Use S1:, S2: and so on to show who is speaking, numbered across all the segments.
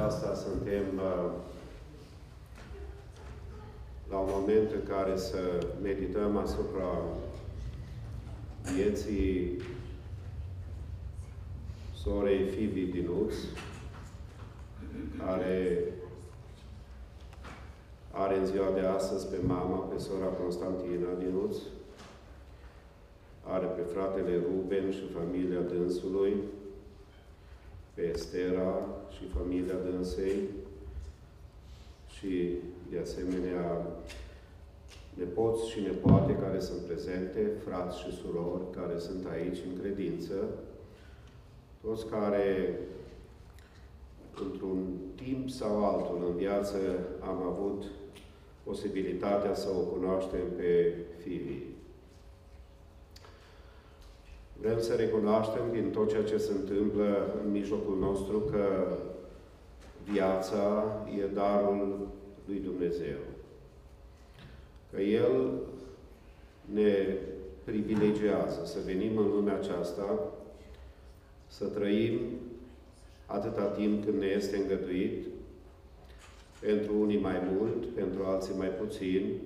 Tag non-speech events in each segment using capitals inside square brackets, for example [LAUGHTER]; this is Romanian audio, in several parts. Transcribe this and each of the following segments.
S1: aceasta suntem uh, la un moment în care să medităm asupra vieții sorei Fibi Dinuț, care are în ziua de astăzi pe mama, pe sora Constantina Dinuț, are pe fratele Ruben și familia dânsului, pe Estera și familia dânsei și, de asemenea, nepoți și nepoate care sunt prezente, frați și surori care sunt aici în credință, toți care, într-un timp sau altul în viață, am avut posibilitatea să o cunoaștem pe Fivi. Vrem să recunoaștem din tot ceea ce se întâmplă în mijlocul nostru că viața e darul lui Dumnezeu. Că El ne privilegiază să venim în lumea aceasta, să trăim atâta timp când ne este îngăduit, pentru unii mai mult, pentru alții mai puțin,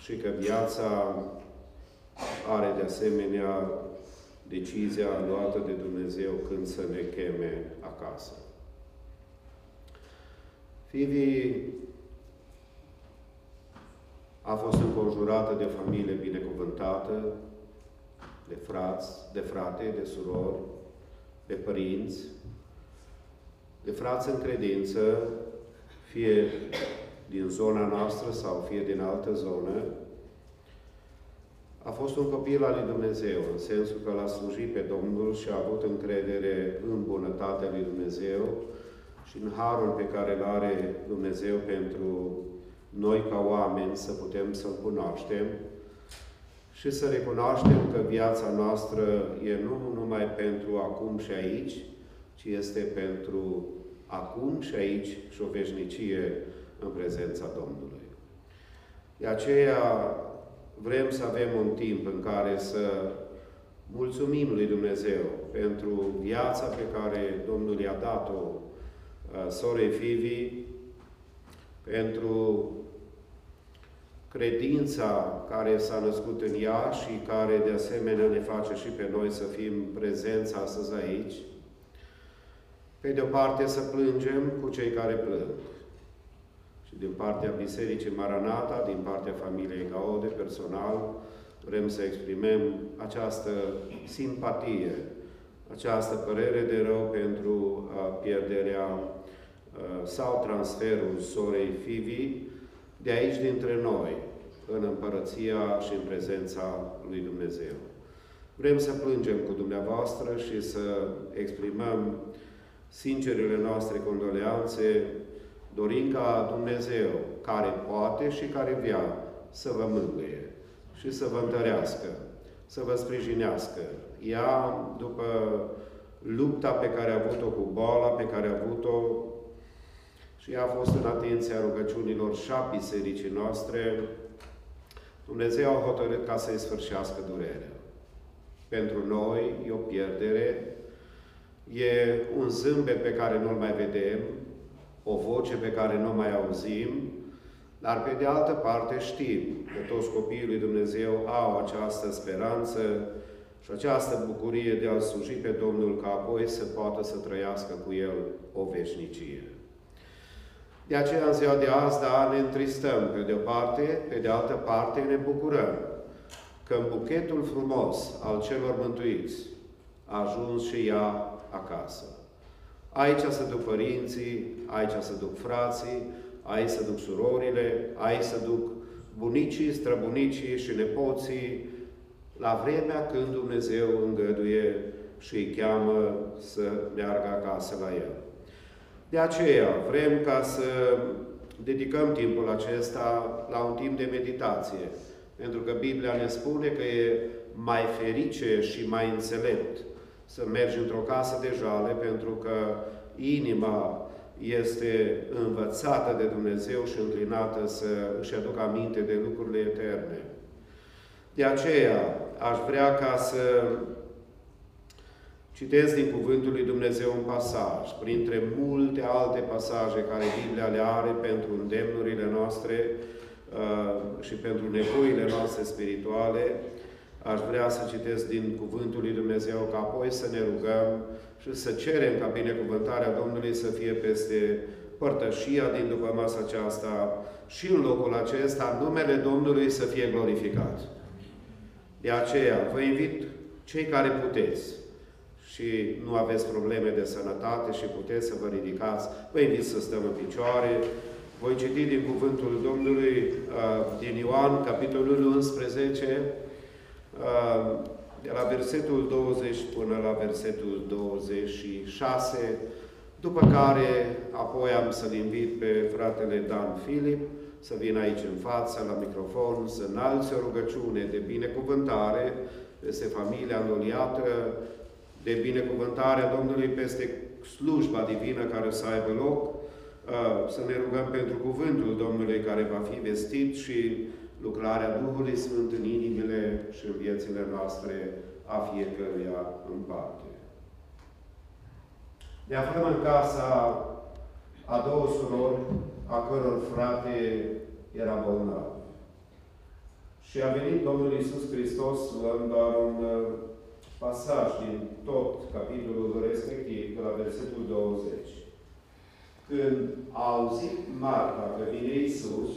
S1: și că viața are de asemenea decizia luată de Dumnezeu când să ne cheme acasă. Fivi a fost înconjurată de familie binecuvântată, de frați, de frate, de surori, de părinți, de frați în credință, fie din zona noastră sau fie din altă zonă, a fost un copil al lui Dumnezeu, în sensul că l-a slujit pe Domnul și a avut încredere în bunătatea lui Dumnezeu și în harul pe care îl are Dumnezeu pentru noi ca oameni să putem să-L cunoaștem și să recunoaștem că viața noastră e nu numai pentru acum și aici, ci este pentru acum și aici și o veșnicie în prezența Domnului. De aceea vrem să avem un timp în care să mulțumim lui Dumnezeu pentru viața pe care Domnul i-a dat-o uh, sorei Fivi, pentru credința care s-a născut în ea și care de asemenea ne face și pe noi să fim prezenți astăzi aici. Pe de o parte să plângem cu cei care plâng și din partea Bisericii Maranata, din partea familiei Gaude, personal, vrem să exprimem această simpatie, această părere de rău pentru pierderea sau transferul sorei Fivi de aici dintre noi, în împărăția și în prezența lui Dumnezeu. Vrem să plângem cu dumneavoastră și să exprimăm sincerele noastre condoleanțe Dorim ca Dumnezeu, care poate și care vrea, să vă mângâie și să vă întărească, să vă sprijinească. Ea, după lupta pe care a avut-o cu boala, pe care a avut-o, și ea a fost în atenția rugăciunilor și a bisericii noastre, Dumnezeu a hotărât ca să-i sfârșească durerea. Pentru noi e o pierdere, e un zâmbet pe care nu-l mai vedem, o voce pe care nu mai auzim, dar pe de altă parte știm că toți copiii lui Dumnezeu au această speranță și această bucurie de a sluji pe Domnul ca apoi să poată să trăiască cu El o veșnicie. De aceea, în ziua de azi, da, ne întristăm pe de o parte, pe de altă parte ne bucurăm că în buchetul frumos al celor mântuiți a ajuns și ea acasă. Aici se duc părinții, aici se duc frații, aici se duc surorile, aici se duc bunicii, străbunicii și nepoții, la vremea când Dumnezeu îngăduie și îi cheamă să meargă acasă la El. De aceea vrem ca să dedicăm timpul acesta la un timp de meditație. Pentru că Biblia ne spune că e mai ferice și mai înțelept să mergi într-o casă de jale pentru că inima este învățată de Dumnezeu și înclinată să își aducă aminte de lucrurile eterne. De aceea aș vrea ca să citesc din Cuvântul lui Dumnezeu un pasaj, printre multe alte pasaje care Biblia le are pentru îndemnurile noastre uh, și pentru nevoile noastre spirituale, aș vrea să citesc din Cuvântul lui Dumnezeu, ca apoi să ne rugăm și să cerem ca binecuvântarea Domnului să fie peste părtășia din după masa aceasta și în locul acesta numele Domnului să fie glorificat. De aceea, vă invit, cei care puteți și nu aveți probleme de sănătate și puteți să vă ridicați, vă invit să stăm în picioare. Voi citi din Cuvântul Domnului uh, din Ioan, capitolul 11, uh, de la versetul 20 până la versetul 26, după care apoi am să-l invit pe fratele Dan Filip să vină aici în față, la microfon, să înalțe o rugăciune de binecuvântare peste familia îndoliată, de binecuvântarea Domnului peste slujba divină care să aibă loc, uh, să ne rugăm pentru cuvântul Domnului care va fi vestit și lucrarea Duhului Sfânt în inimile și în viețile noastre a fiecăruia în parte. Ne aflăm în casa a două surori, a căror frate era bolnav. Și a venit Domnul Iisus Hristos, luând doar un uh, pasaj din tot capitolul respectiv, de la versetul 20. Când a auzit Marta că vine Iisus,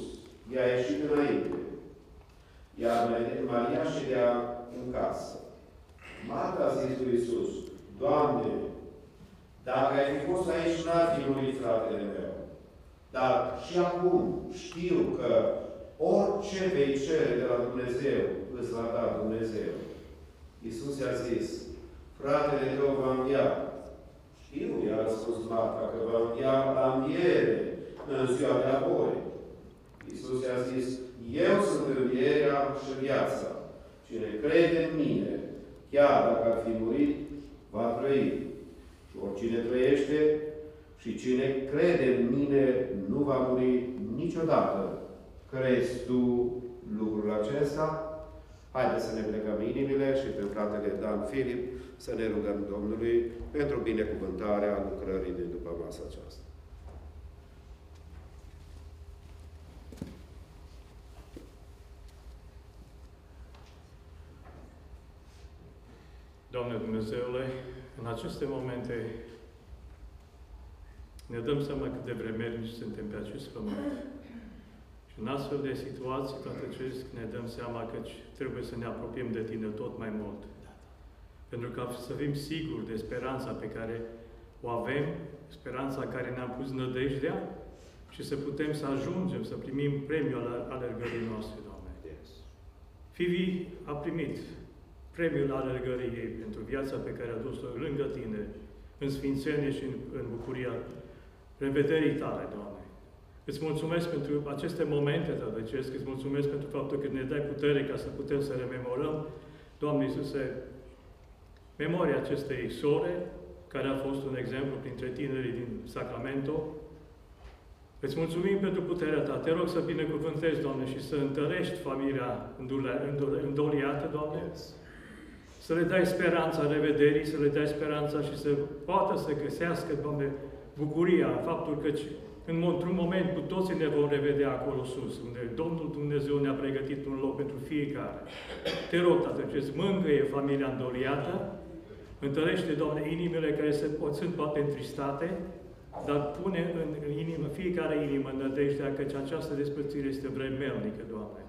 S1: i-a ieșit înainte. Iar Maria ședea în casă. Marta a zis lui Iisus, Doamne, dacă ai fi fost aici, n-ar fi murit fratele meu. Dar și acum știu că orice vei cere de la Dumnezeu, îți va da Dumnezeu. Iisus i-a zis, fratele tău va învia. Știu, i-a răspuns Marta, că va învia la înviere în ziua de apoi. Iisus i-a zis, eu sunt învierea și viața. Cine crede în mine, chiar dacă ar fi murit, va trăi. Și oricine trăiește și cine crede în mine nu va muri niciodată. Crezi tu lucrul acesta? Haideți să ne plecăm inimile și pe fratele Dan Filip să ne rugăm Domnului pentru binecuvântarea lucrării de după masa aceasta.
S2: Doamne Dumnezeule, în aceste momente ne dăm seama cât de vremelnici suntem pe acest pământ. Și în astfel de situații, toate acest, ne dăm seama că trebuie să ne apropiem de Tine tot mai mult. Pentru că să fim siguri de speranța pe care o avem, speranța care ne-a pus nădejdea și să putem să ajungem să primim premiul alergării noastre, Doamne. Fivi a primit premiul alergării ei pentru viața pe care a dus-o lângă Tine, în sfințenie și în, în bucuria revederii Tale, Doamne. Îți mulțumesc pentru aceste momente, Tată Ceresc, îți mulțumesc pentru faptul că ne dai putere ca să putem să rememorăm, Doamne Iisuse, memoria acestei sore, care a fost un exemplu printre tinerii din Sacramento. Îți mulțumim pentru puterea Ta. Te rog să binecuvântezi, Doamne, și să întărești familia îndoliată, Doamne. Să le dai speranța revederii, să le dai speranța și să poată să găsească, Doamne, bucuria, faptul că într-un moment cu toții ne vom revedea acolo sus, unde Domnul Dumnezeu ne-a pregătit un loc pentru fiecare. Te rog, Tată, ce mângâie familia îndoliată, întărește, Doamne, inimile care se, sunt poate întristate, dar pune în inimă, fiecare inimă în nădejdea că această despărțire este vremelnică, Doamne.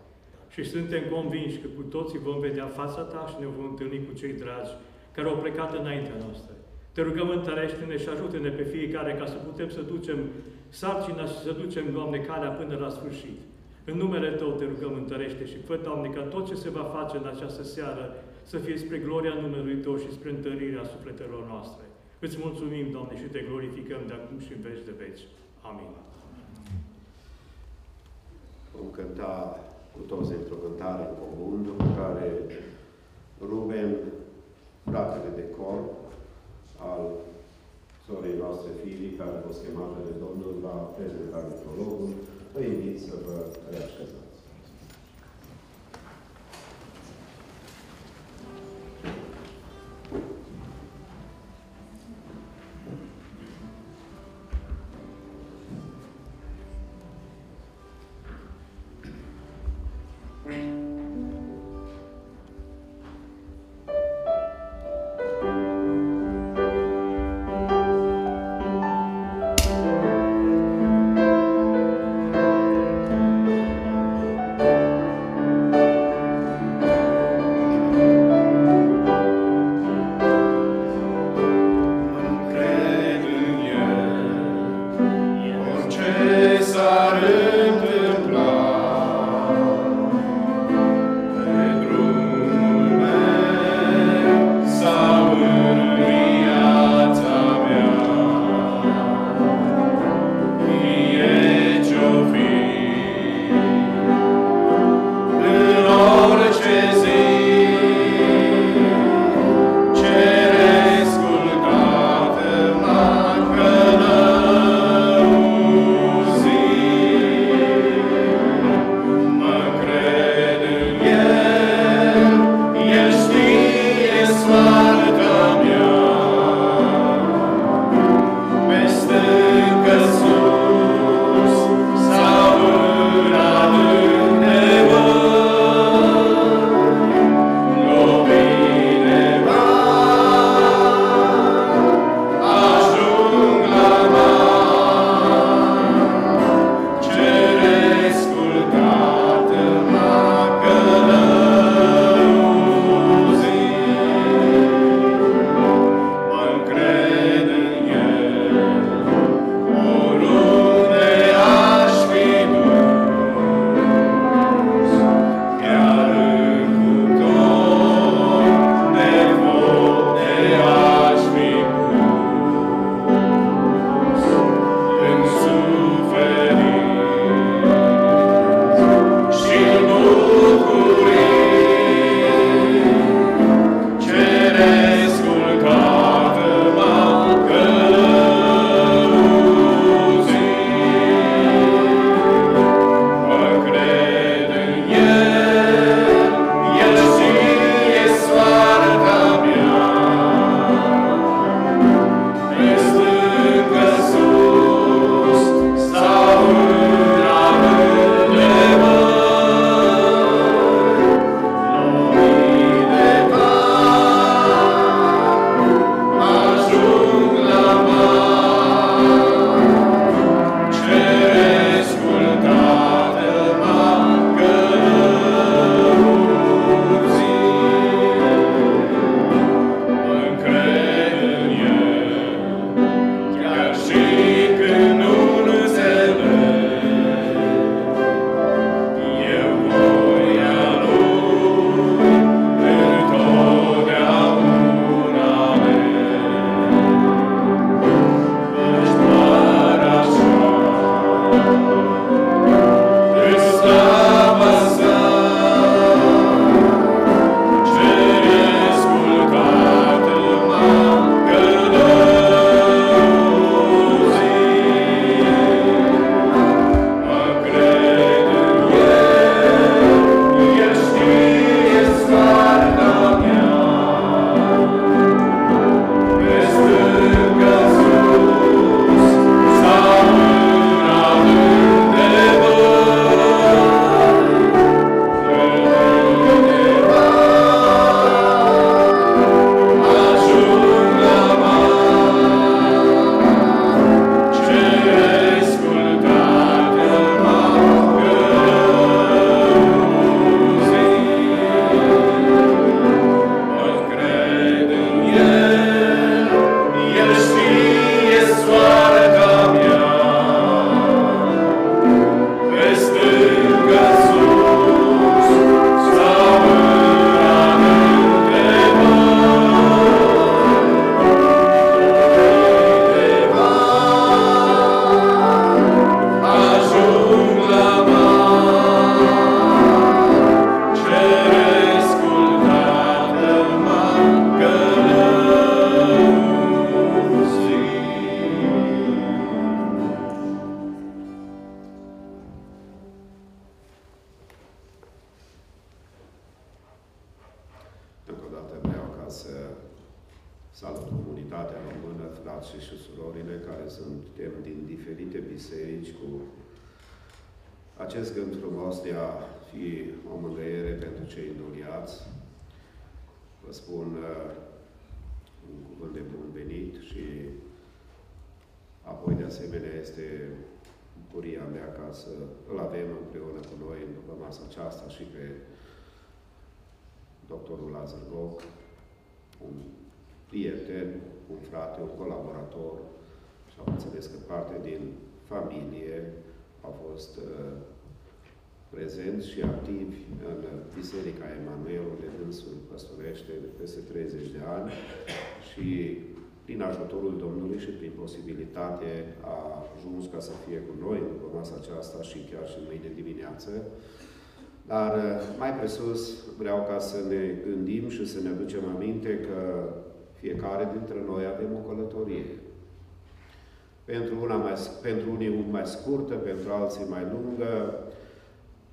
S2: Și suntem convinși că cu toții vom vedea fața Ta și ne vom întâlni cu cei dragi care au plecat înaintea noastră. Te rugăm, întărește-ne și ajută-ne pe fiecare ca să putem să ducem sarcina și să ducem, Doamne, calea până la sfârșit. În numele Tău te rugăm, întărește și fă, Doamne, ca tot ce se va face în această seară să fie spre gloria numelui Tău și spre întărirea sufletelor noastre. Îți mulțumim, Doamne, și te glorificăm de acum și în veci de veci. Amin.
S1: Vom cânta cu toți într-o cântare în comun, după care Ruben, fratele de cor al sorei noastre Filii, care a fost chemată de Domnul, va prezenta necrologul. Vă invit să vă reașezați. Acest gând frumos de a fi o mângâiere pentru cei îndoliați. Vă spun uh, un cuvânt de bun venit și apoi de asemenea este bucuria mea ca să îl avem împreună cu noi după masa aceasta și pe doctorul Lazar Goc, un prieten, un frate, un colaborator și am înțeles că parte din familie au fost uh, prezenți și activi în Biserica Emanuel, unde dânsul păstorește de peste 30 de ani și prin ajutorul Domnului și prin posibilitate a ajuns ca să fie cu noi după masa aceasta și chiar și mâine dimineață. Dar uh, mai presus vreau ca să ne gândim și să ne aducem aminte că fiecare dintre noi avem o călătorie. Pentru, una mai, pentru unii mai scurtă, pentru alții mai lungă,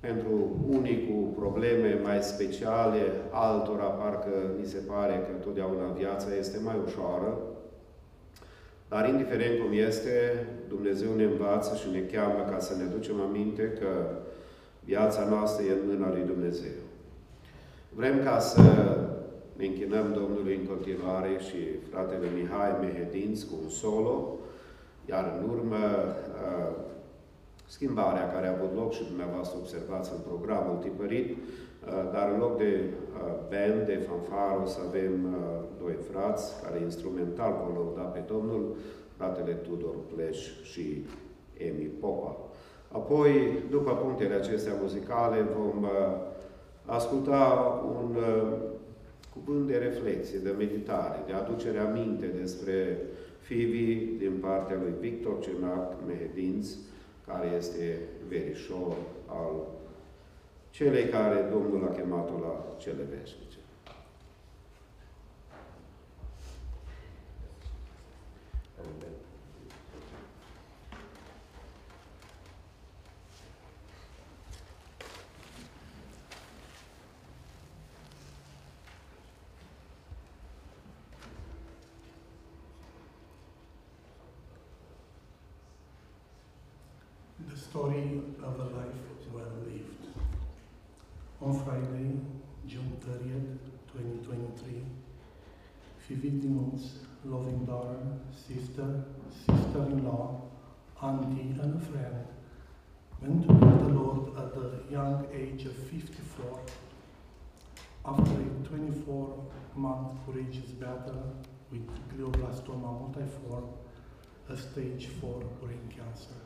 S1: pentru unii cu probleme mai speciale, altora parcă mi se pare că totdeauna viața este mai ușoară. Dar indiferent cum este, Dumnezeu ne învață și ne cheamă ca să ne ducem aminte că viața noastră e în mâna lui Dumnezeu. Vrem ca să ne închinăm Domnului în continuare și fratele Mihai Mehedinț cu un solo, iar în urmă uh, schimbarea care a avut loc și dumneavoastră observați în programul tipărit, uh, dar în loc de uh, band, de fanfar, o să avem doi frați care instrumental vor lăuda pe Domnul, fratele Tudor Pleș și Emi Popa. Apoi, după punctele acestea muzicale, vom asculta un cuvânt de reflexie, de meditare, de aducere aminte despre Fivi din partea lui Victor Cenac Mehedinț, care este verișor al celei care Domnul a chemat-o la cele veșnice.
S3: Story of a life well lived. On Friday, June 30th, 2023, Fifi loving daughter, sister, sister-in-law, auntie, and a friend went to meet the Lord at the young age of 54 after a 24-month courageous battle with glioblastoma multiforme, a stage 4 brain cancer.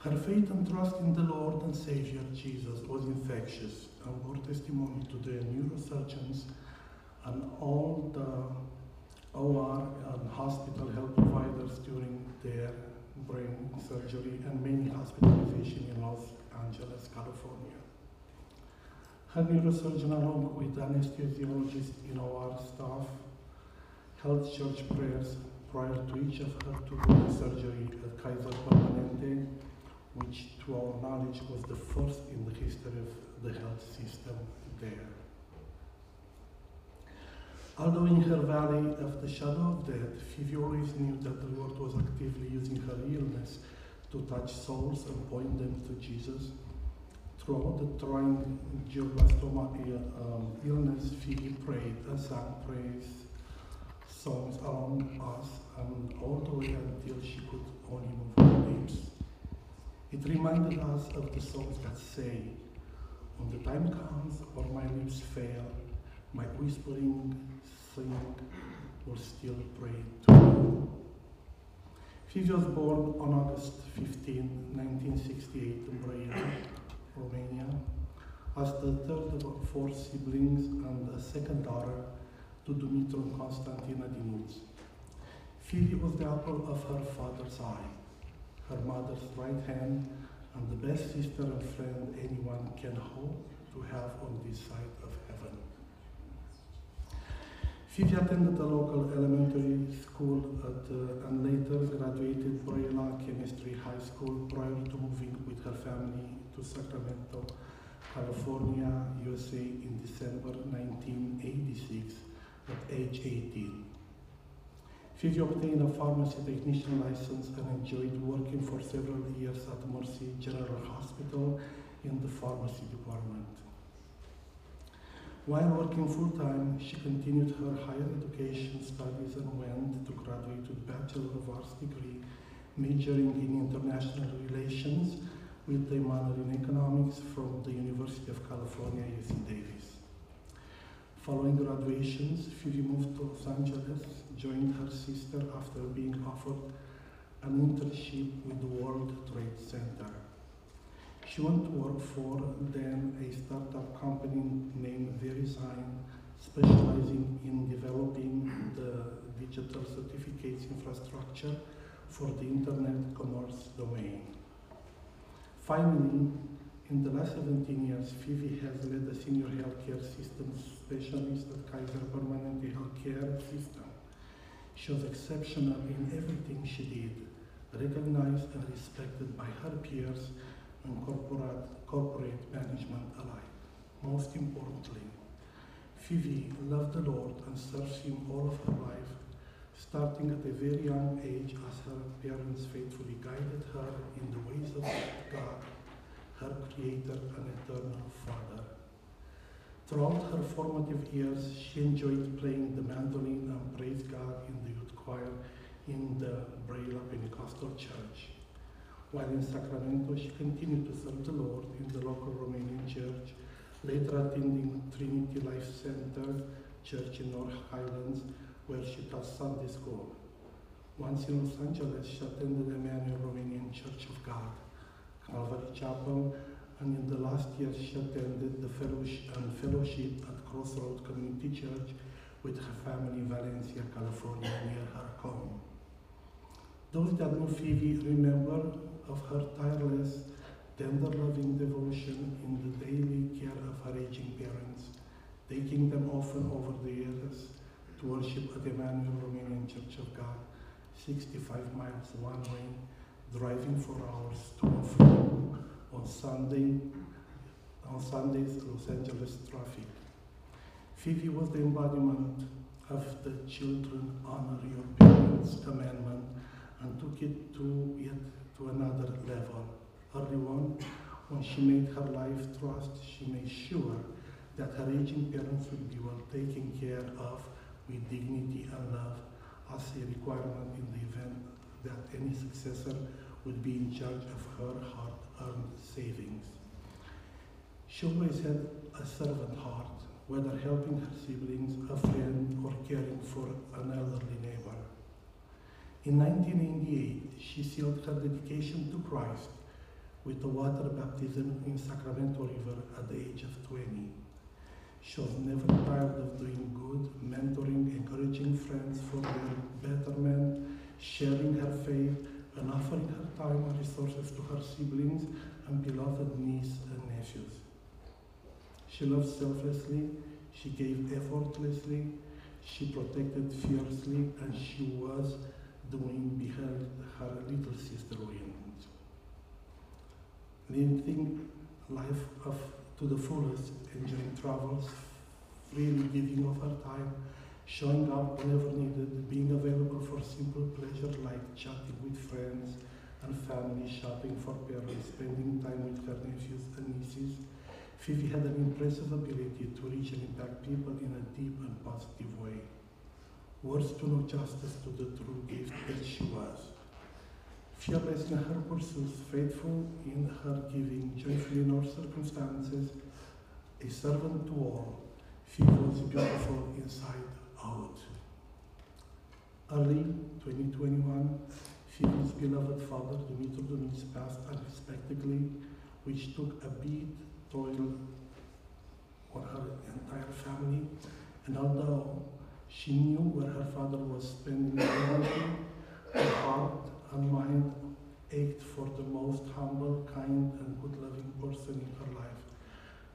S3: Her faith and trust in the Lord and Savior Jesus was infectious and bore testimony to the neurosurgeons and all the OR and hospital health providers during their brain surgery and many hospitalization in Los Angeles, California. Her neurosurgeon along with anesthesiologist in OR staff held church prayers prior to each of her two surgery at Kaiser Permanente which to our knowledge was the first in the history of the health system there. Although in her valley of the shadow of death, Phoebe always knew that the Lord was actively using her illness to touch souls and point them to Jesus. Throughout the trying glioblastoma um, illness, Phoebe prayed and sang praise songs around us and all the way until she could only move her lips. It reminded us of the songs that say, When the time comes or my lips fail, my whispering sing will still pray to you. She was born on August 15, 1968 in Brăila, Romania, as the third of four siblings and a second daughter to Dumitru and Constantina Dinuț. Phoebe was the apple of her father's eye her mother's right hand, and the best sister and friend anyone can hope to have on this side of heaven. Fifi attended the local elementary school at, uh, and later graduated Brăila Chemistry High School prior to moving with her family to Sacramento, California, USA in December 1986 at age 18. Phoebe obtained a pharmacy technician license and enjoyed working for several years at Mercy General Hospital in the pharmacy department. While working full time, she continued her higher education studies and went to graduate with a Bachelor of Arts degree, majoring in international relations with a minor in economics from the University of California, UC Davis. Following graduations, Phoebe moved to Los Angeles, joined her sister after being offered an internship with the World Trade Center. She went to work for then a startup company named VeriSign, specializing in developing the digital certificates infrastructure for the Internet commerce domain. Finally, in the last 17 years, Phoebe has led a senior healthcare systems specialist at Kaiser Permanente Healthcare System. She was exceptional in everything she did, recognized and respected by her peers and corporate, corporate management alike. Most importantly, Phoebe loved the Lord and served Him all of her life, starting at a very young age as her parents faithfully guided her in the ways of God, her Creator and Eternal Father. Throughout her formative years, she enjoyed playing the mandolin and praised God in the youth choir in the Braila Pentecostal Church. While in Sacramento, she continued to serve the Lord in the local Romanian church, later attending Trinity Life Center Church in North Highlands, where she taught Sunday school. Once in Los Angeles, she attended the Emmanuel Romanian Church of God, Calvary Chapel, and in the last year she attended the fellowship and fellowship at Crossroad Community Church with her family in Valencia, California, near her home. Those that know Phoebe remember of her tireless, tender loving devotion in the daily care of her aging parents, taking them often over the years to worship at Emmanuel Romanian Church of God, 65 miles one way, driving for hours to fro on Sunday, on Sundays Los Angeles traffic. Phoebe was the embodiment of the children honor your parents commandment and took it to yet to another level. Early on, when she made her life trust, she made sure that her aging parents would be well taken care of with dignity and love as a requirement in the event that any successor would be in charge of her hard-earned savings. She always had a servant heart, whether helping her siblings, a friend, or caring for an elderly neighbor. In 1988, she sealed her dedication to Christ with the water baptism in Sacramento River at the age of 20. She was never tired of doing good, mentoring, encouraging friends for their betterment, sharing her faith, and offering her time and resources to her siblings and beloved nieces and nephews. She loved selflessly, she gave effortlessly, she protected fiercely, and she was doing behind her little sister went. Living life of to the fullest, enjoying travels, freely giving of her time, showing up whenever needed, being available for simple pleasure like chatting with friends and family, shopping for parents, spending time with her nephews and nieces. Fifi had an impressive ability to reach and impact people in a deep and positive way. Words do no justice to the true gift that she was. Fearless in her pursuits, faithful in her giving, joyful in all circumstances, a servant to all, Phoebe was beautiful inside out. Early 2021, Phoebe's beloved father, Dumitru Dumitz, passed unexpectedly, which took a beat toll on her entire family. And although she knew where her father was spending eternity, her heart and mind ached for the most humble, kind, and good-loving person in her life,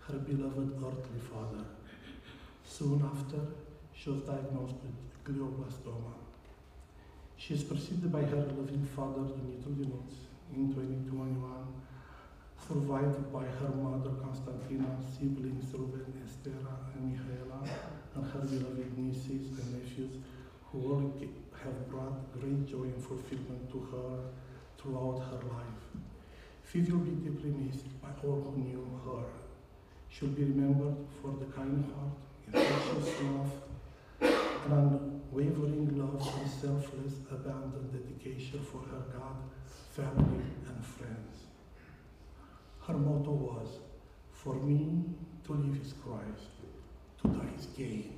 S3: her beloved earthly father. Soon after, she was diagnosed with glioblastoma. She is preceded by her loving father, Dumitru Dinuț, in 2021, survived by her mother, Constantina, siblings Ruben, Estera, and Mihaela, and her her beloved nieces and nephews who all have brought great joy and fulfillment to her throughout her life. She will be deeply missed by all who knew her. She'll be remembered for the kind heart, infectious love, and unwavering love and selfless, abandoned dedication for her God, family, and friends. Her motto was, For me, to live is Christ, to die is gain.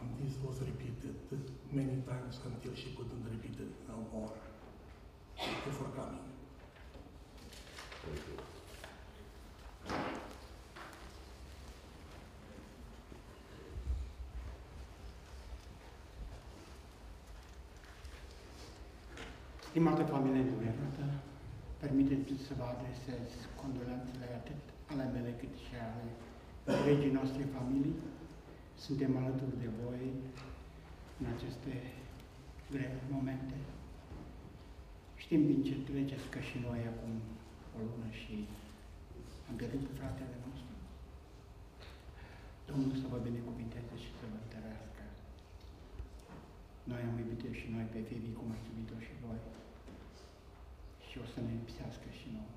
S3: And this was repeated many times until she couldn't repeat it no more. Thank you for coming.
S4: Stimată familie înduierată, permiteți să vă adresez condolențele atât ale mele cât și ale întregii noastre familii. Suntem alături de voi în aceste grele momente. Știm din ce treceți că și noi acum o lună și am pierdut pe fratele nostru. Domnul să vă binecuvinteze și să vă întărească. Noi am iubit și noi pe Fibii cum ați iubit-o și voi. Și o să ne lipsească și nouă.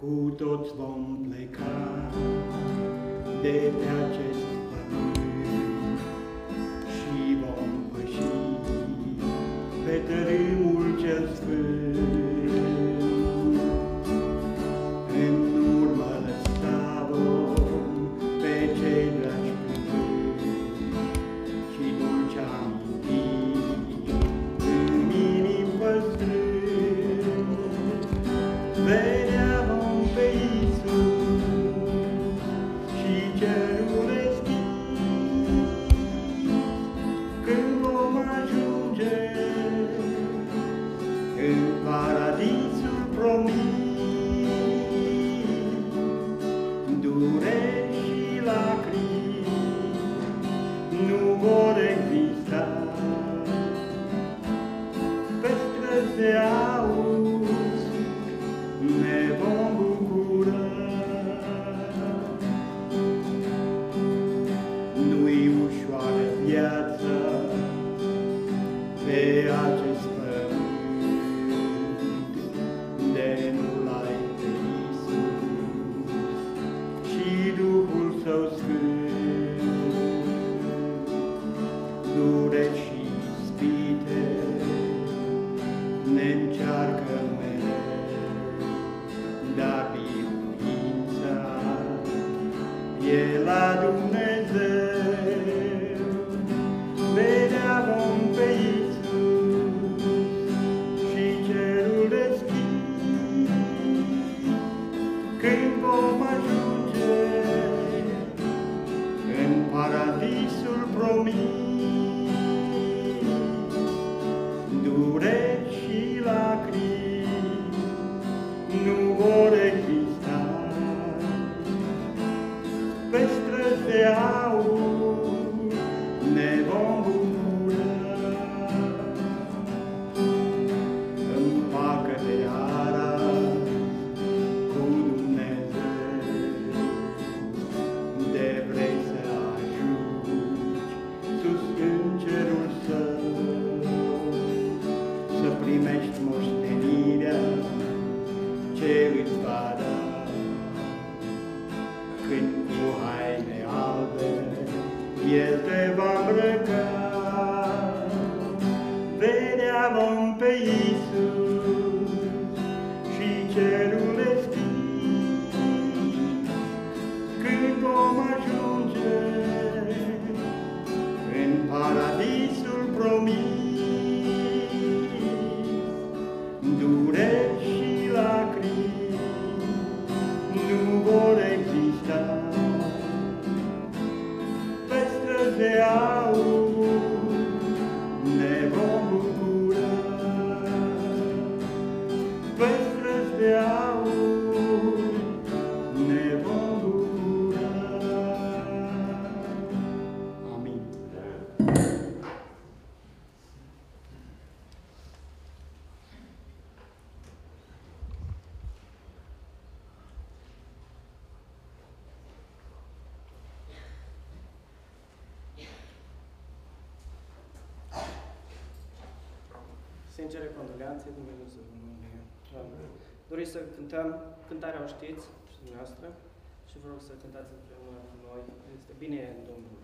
S4: Cu toți vom pleca de pe acest pământ și vom păși pe tărâmul
S5: sincere condoleanțe, Dumnezeu să vă mângâie. Doriți să cântăm cântarea o știți și dumneavoastră și vă rog să cântați împreună cu noi. Este bine în Domnul.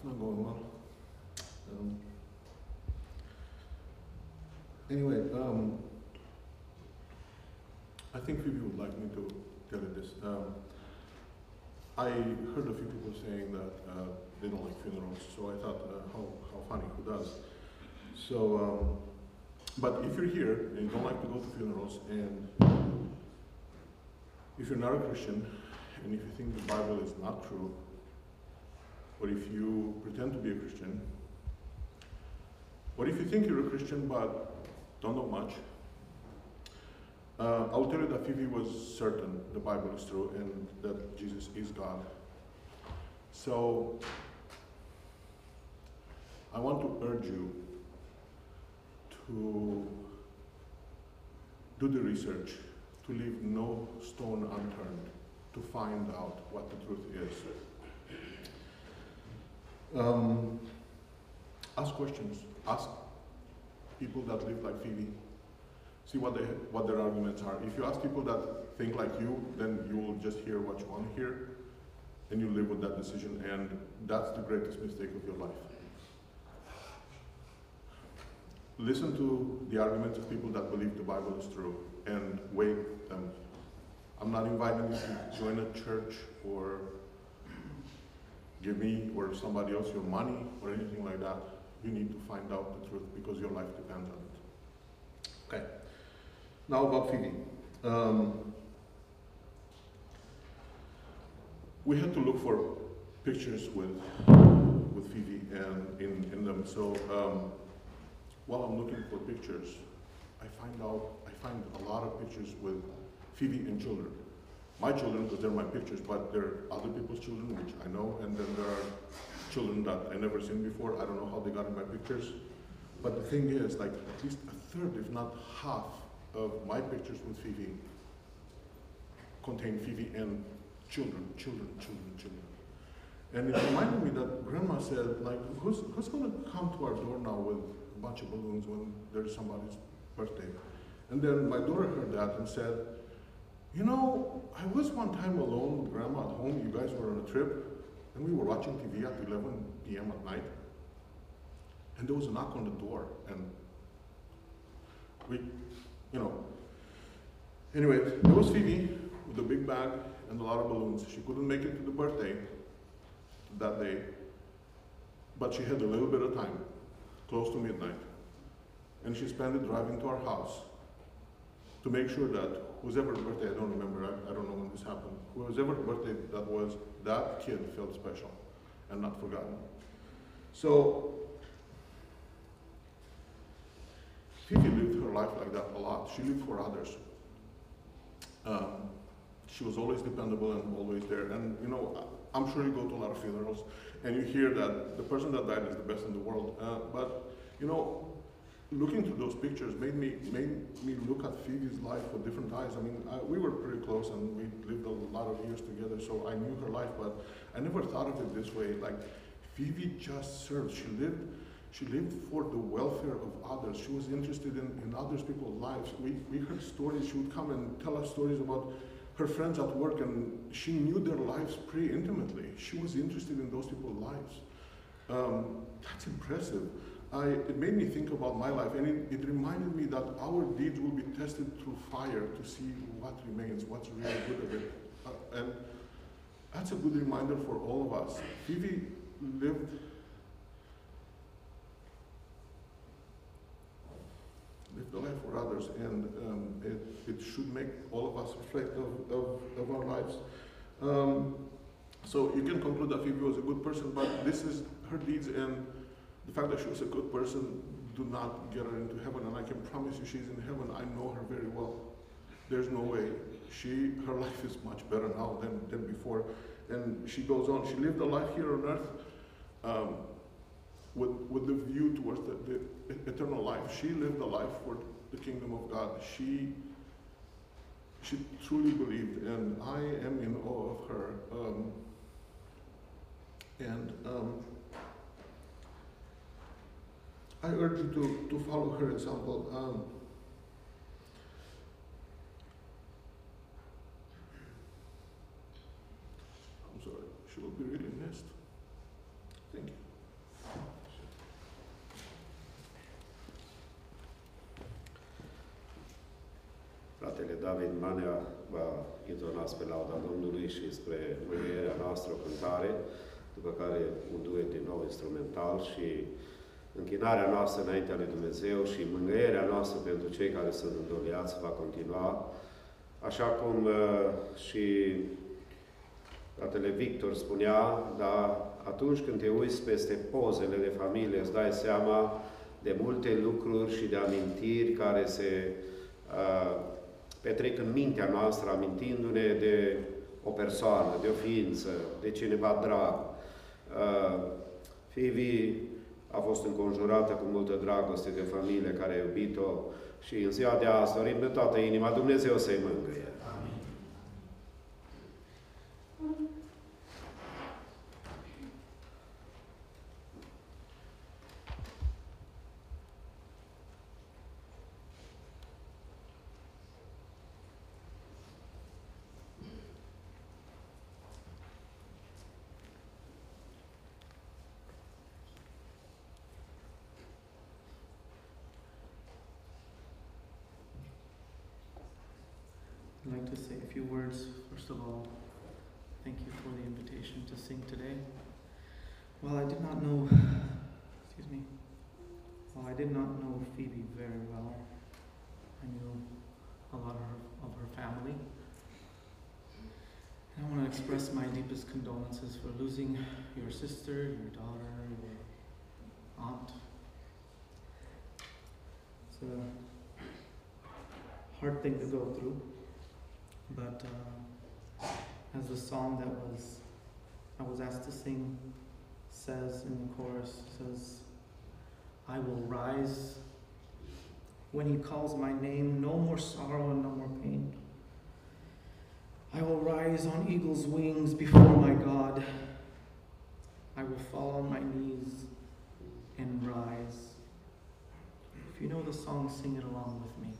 S6: It's not going well. Um, anyway, um, I think Phoebe would like me to tell you this. Um, I heard a few people saying that uh, they don't like funerals, so I thought, uh, how, how funny, who does? So, um, but if you're here and you don't like to go to funerals, and if you're not a Christian, and if you think the Bible is not true, or if you pretend to be a Christian, or if you think you're a Christian but don't know much, uh, I will tell you that Phoebe was certain the Bible is true and that Jesus is God. So, I want to urge you to do the research, to leave no stone unturned, to find out what the truth is. Um, ask questions. Ask people that live like Phoebe. See what they what their arguments are. If you ask people that think like you, then you will just hear what you want to hear, and you live with that decision. And that's the greatest mistake of your life. listen to the arguments of people that believe the Bible is true and weigh them. I'm not inviting you to join a church or give me or somebody else your money or anything like that. You need to find out the truth because your life depends on it. Okay. Now about Phoebe. Um, we had to look for pictures with with Phoebe and in, in them. So um, while I'm looking for pictures, I find out, I find a lot of pictures with Phoebe and children. My children, because they're my pictures, but there are other people's children, which I know, and then there are children that I never seen before. I don't know how they got in my pictures. But the thing is, like, at least a third, if not half, of my pictures with Phoebe contain Phoebe and children, children, children, children. And it reminded me that grandma said, like, who's, who's gonna come to our door now with a bunch of balloons when there's somebody's birthday? And then my daughter heard that and said, you know, I was one time alone with grandma at home, you guys were on a trip, and we were watching TV at 11 p.m. at night, and there was a knock on the door, and we, you know, anyway, there was Phoebe with a big bag and a lot of balloons. She couldn't make it to the birthday that day, but she had a little bit of time, close to midnight, and she spent it driving to our house to make sure that whoever's birthday, I don't remember, I, I don't know when this happened, whoever's birthday that was, that kid felt special and not forgotten. So, Fifi lived her life like that a lot. She lived for others. Um, she was always dependable and always there. And you know, I'm sure you go to a lot of funerals and you hear that the person that died is the best in the world. Uh, but you know, looking through those pictures made me made me look at Phoebe's life with different eyes. I mean, uh, we were pretty close and we lived a lot of years together, so I knew her life. But I never thought of it this way. Like Phoebe just served. She lived. She lived for the welfare of others. She was interested in, in others people's lives. We, we heard stories. She would come and tell us stories about her friends at work, and she knew their lives pretty intimately. She was interested in those people's lives. Um, that's impressive. I, it made me think about my life, and it, it reminded me that our deeds will be tested through fire to see what remains, what's really good of it. Uh, and that's a good reminder for all of us. Phoebe lived lived a life for others, and um, it, it should make all of us reflect of, of, of our lives. Um, so you can conclude that Phoebe was a good person, but this is her deeds and the fact that she was a good person do not get her into heaven. And I can promise you she's in heaven. I know her very well. There's no way. She, her life is much better now than, than before. And she goes on. She lived a life here on earth um, with, with the view towards the, the eternal life. She lived a life for the kingdom of God. She, she truly believed, and I am in awe of her. Um, and um, I urge you to, to follow her example. Um, I'm sorry, she will be really missed. Thank you.
S1: Fratele David Manea va intona spre lauda Domnului și spre mângâierea noastră o cântare, după care un duet din nou instrumental și închinarea noastră înaintea lui Dumnezeu și mângâierea noastră pentru cei care sunt îndoliați va continua, așa cum uh, și fratele Victor spunea, dar atunci când te uiți peste pozele de familie, îți dai seama de multe lucruri și de amintiri care se uh, petrec în mintea noastră, amintindu-ne de o persoană, de o ființă, de cineva drag. Uh, Fivi a fost înconjurată cu multă dragoste de familie care a iubit-o și în ziua de azi dorim de toată inima Dumnezeu să-i mângâie.
S7: words. First of all, thank you for the invitation to sing today. Well, I did not know, [SIGHS] excuse me, well, I did not know Phoebe very well. I knew a lot of her, of her family. And I want to express my deepest condolences for losing your sister, your daughter, your aunt. It's a hard thing to go through but uh, as the song that was I was asked to sing says in the chorus says, "I will rise when He calls my name, no more sorrow and no more pain. I will rise on eagle's wings before my God. I will fall on my knees and rise." If you know the song, sing it along with me.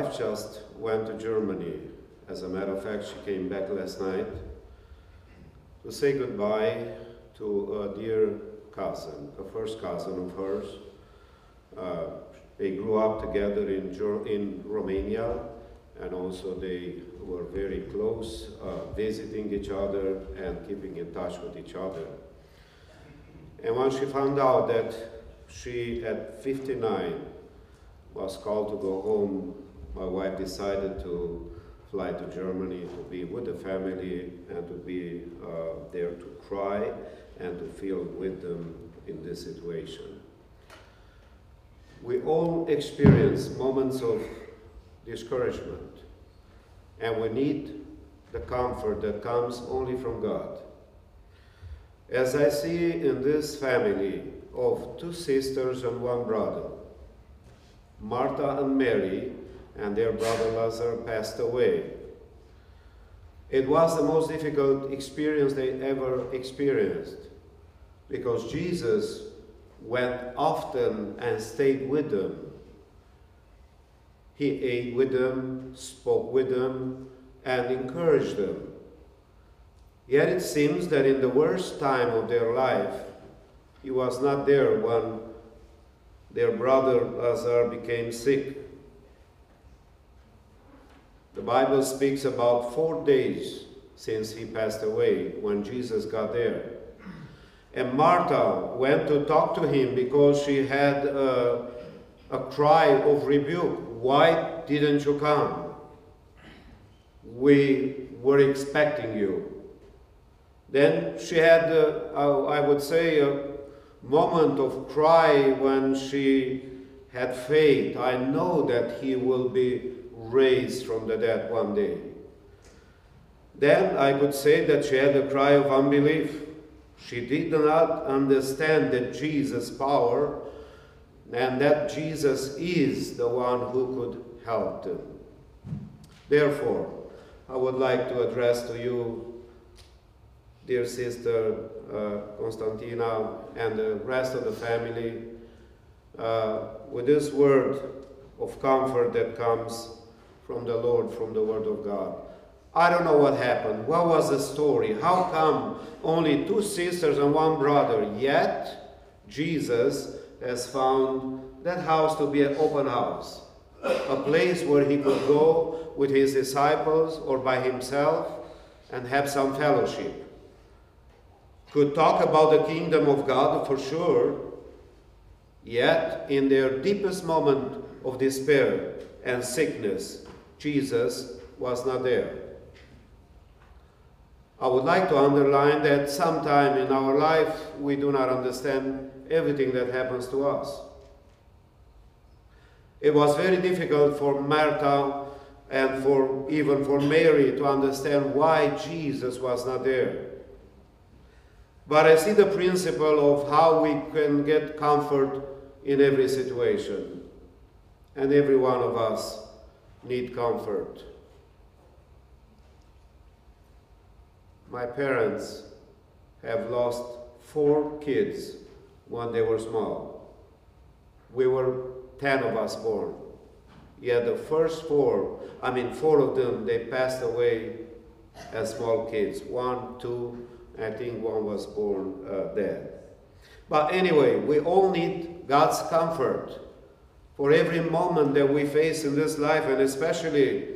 S1: Wife just went to Germany. As a matter of fact, she came back last night to say goodbye to a dear cousin, a first cousin of hers. Uh, they grew up together in, in Romania, and also they were very close, uh, visiting each other and keeping in touch with each other. And when she found out that she, at 59, was called to go home, my wife decided to fly to Germany to be with the family and to be uh, there to cry and to feel with them in this situation. We all experience moments of discouragement, and we need the comfort that comes only from God. As I see in this family of two sisters and one brother, Martha and Mary, and their brother Lazarus passed away. It was the most difficult experience they ever experienced because Jesus went often and stayed with them. He ate with them, spoke with them, and encouraged them. Yet it seems that in the worst time of their life, he was not there when their brother Lazarus became sick. The Bible speaks about four days since he passed away when Jesus got there. And Martha went to talk to him because she had a, a cry of rebuke. Why didn't you come? We were expecting you. Then she had, uh, I would say, a moment of cry when she had faith. I know that he will be raised from the dead one day. Then I could say that she had a cry of unbelief. She did not understand that Jesus' power and that Jesus is the one who could help them. Therefore, I would like to address to you, dear sister uh, Constantina, and the rest of the family, uh, with this word of comfort that comes from the Lord, from the Word of God. I don't know what happened. What was the story? How come only two sisters and one brother? Yet Jesus has found that house to be an open house, a place where he could go with his disciples or by himself and have some fellowship. Could talk about the kingdom of God for sure, yet in their deepest moment of despair and sickness, Jesus was not there. I would like to underline that sometime in our life we do not understand everything that happens to us. It was very difficult for Martha and for even for Mary to understand why Jesus was not there. But I see the principle of how we can get comfort in every situation. And every one of us need comfort. My parents have lost four kids when they were small. We were 10 of us born. Yet the first four, I mean, four of them, they passed away as small kids. One, two, I think one was born uh, dead. But anyway, we all need God's comfort for every moment that we face in this life, and especially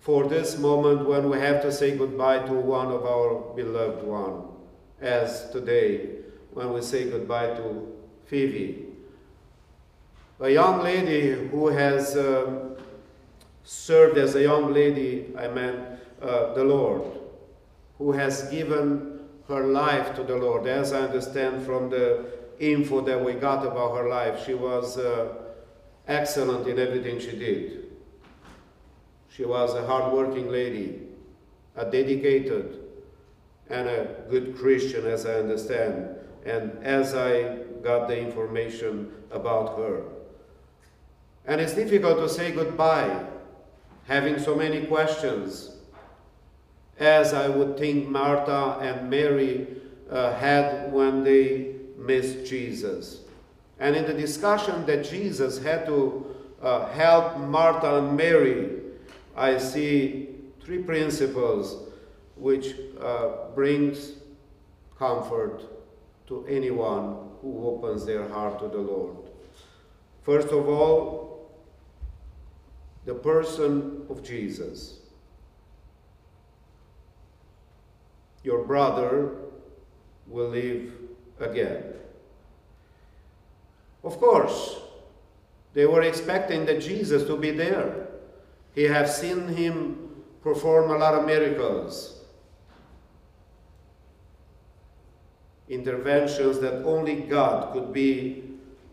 S1: for this moment when we have to say goodbye to one of our beloved one, as today when we say goodbye to Phoebe, a young lady who has um, served as a young lady, I meant uh, the Lord, who has given her life to the Lord, as I understand from the info that we got about her life. She was uh, excellent in everything she did. She was a hardworking lady, a dedicated, and a good Christian, as I understand. And as I got the information about her. And it's difficult to say goodbye, having so many questions, as I would think Martha and Mary uh, had when they missed Jesus. And in the discussion that Jesus had to uh, help Martha and Mary, I see three principles which uh, brings comfort to anyone who opens their heart to the Lord. First of all, the person of Jesus. Your brother will live again. Of course, they were expecting that Jesus to be there. He have seen him perform a lot of miracles. Interventions that only God could be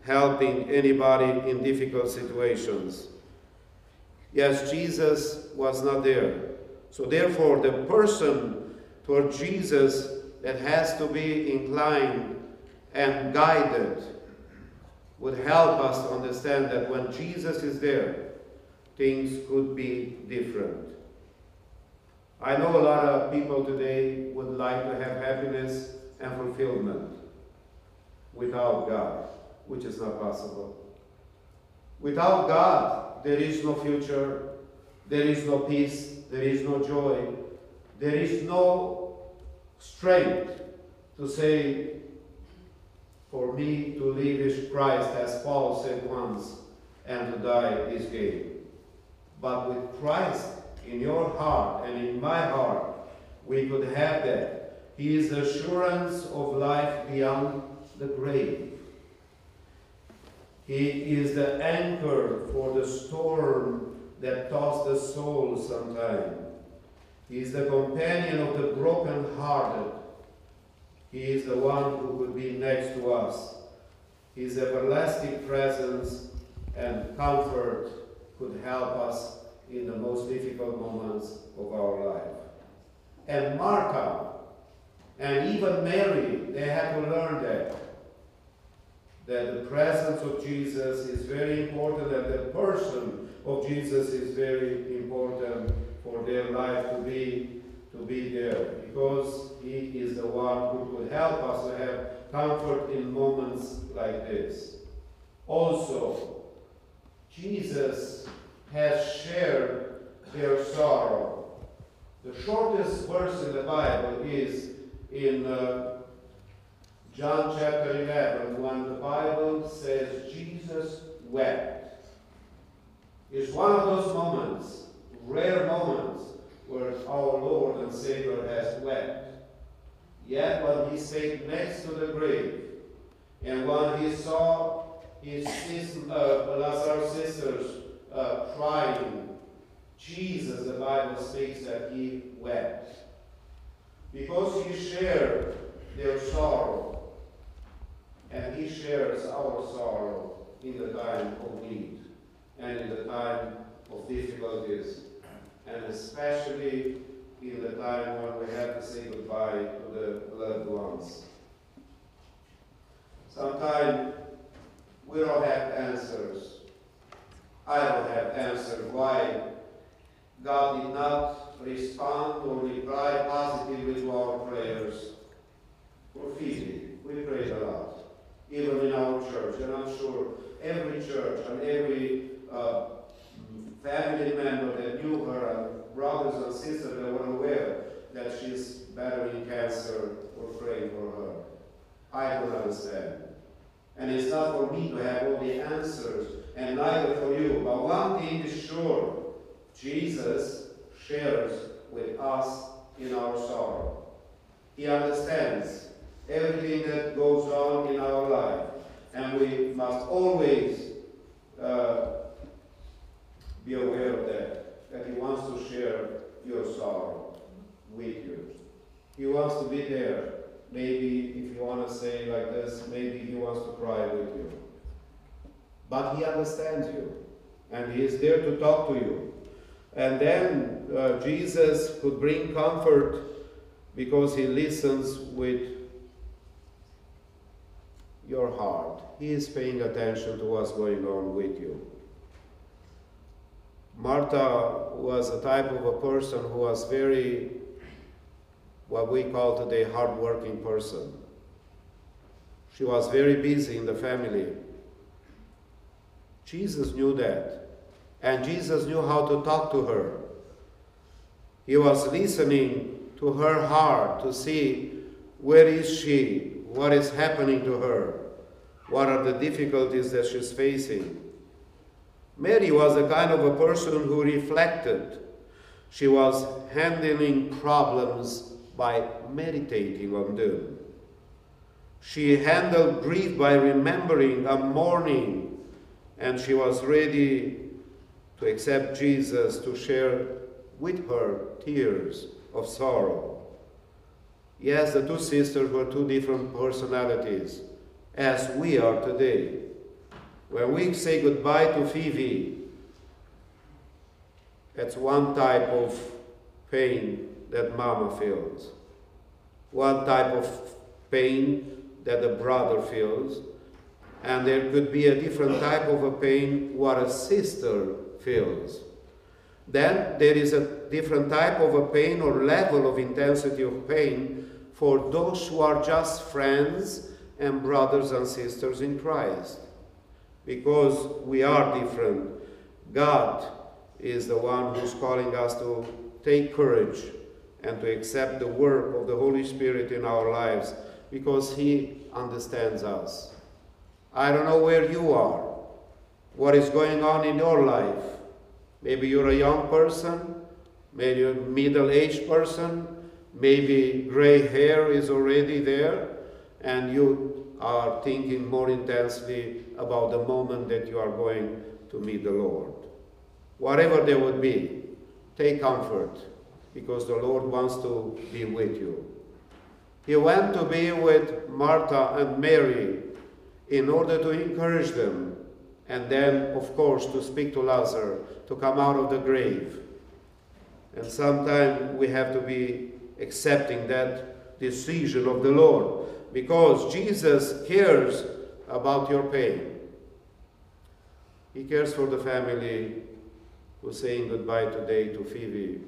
S1: helping anybody in difficult situations. Yes, Jesus was not there. So therefore, the person toward Jesus that has to be inclined and guided would help us to understand that when Jesus is there, things could be different. I know a lot of people today would like to have happiness and fulfillment without God, which is not possible. Without God, there is no future, there is no peace, there is no joy, there is no strength to say, for me to live is Christ, as Paul said once, and to die is gain. But with Christ in your heart and in my heart, we could have that. He is the assurance of life beyond the grave. He is the anchor for the storm that tosses the soul sometimes. He is the companion of the broken-hearted. He is the one who could be next to us. His everlasting presence and comfort could help us in the most difficult moments of our life. And Martha and even Mary, they had to learn that. That the presence of Jesus is very important, that the person of Jesus is very important for their life to be to be there because he is the one who could help us to have comfort in moments like this. Also, Jesus has shared their sorrow. The shortest verse in the Bible is in uh, John chapter 11 when the Bible says Jesus wept. It's one of those moments, rare moments, where our Lord and Savior has wept. Yet when he sat next to the grave, and when he saw his sister, uh, Lazarus' sisters uh, crying, Jesus, the Bible speaks that he wept. Because he shared their sorrow, and he shares our sorrow in the time of need and in the time of difficulties, and especially in the time when we have to say goodbye to the loved ones. Sometimes we don't have answers. I don't have answers why God did not respond or reply positively to our prayers. For we prayed a lot, even in our church, and I'm sure every church and every uh, family member that knew her, brothers and sisters that were aware that she's battling cancer were praying for her. I don't understand. And it's not for me to have all the answers, and neither for you. But one thing is sure Jesus shares with us in our sorrow. He understands everything that goes on in our life. And we must always uh, be aware of that, that He wants to share your sorrow with you. He wants to be there. Maybe if you want to say like this, maybe he wants to cry with you. But he understands you, and he is there to talk to you. And then uh, Jesus could bring comfort because he listens with your heart. He is paying attention to what's going on with you. Martha was a type of a person who was very, what we call today, hardworking person. She was very busy in the family. Jesus knew that. And Jesus knew how to talk to her. He was listening to her heart to see where is she, what is happening to her, what are the difficulties that she's facing. Mary was a kind of a person who reflected. She was handling problems by meditating on them. She handled grief by remembering a mourning, and she was ready to accept Jesus to share with her tears of sorrow. Yes, the two sisters were two different personalities, as we are today. When we say goodbye to Phoebe, That's one type of pain that mama feels, one type of pain that the brother feels, and there could be a different type of a pain what a sister feels. Then there is a different type of a pain or level of intensity of pain for those who are just friends and brothers and sisters in Christ. Because we are different. God is the one who's calling us to take courage and to accept the work of the Holy Spirit in our lives because He understands us. I don't know where you are, what is going on in your life. Maybe you're a young person, maybe a middle aged person, maybe gray hair is already there, and you are thinking more intensely about the moment that you are going to meet the Lord. Whatever there would be, take comfort because the Lord wants to be with you. He went to be with Martha and Mary in order to encourage them and then, of course, to speak to Lazarus to come out of the grave. And sometimes we have to be accepting that decision of the Lord because Jesus cares about your pain. He cares for the family who's saying goodbye today to Phoebe.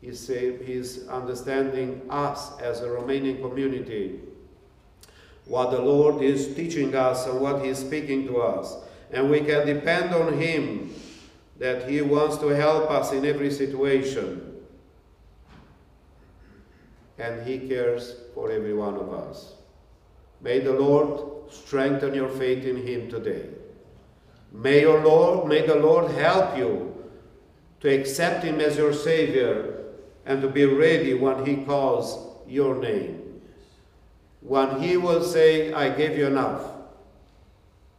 S1: He's, say, he's understanding us as a Romanian community, what the Lord is teaching us and what He's speaking to us. And we can depend on Him that He wants to help us in every situation. And He cares for every one of us. May the Lord strengthen your faith in Him today. May your Lord, may the Lord help you to accept Him as your Savior and to be ready when He calls your name. When He will say, I gave you enough.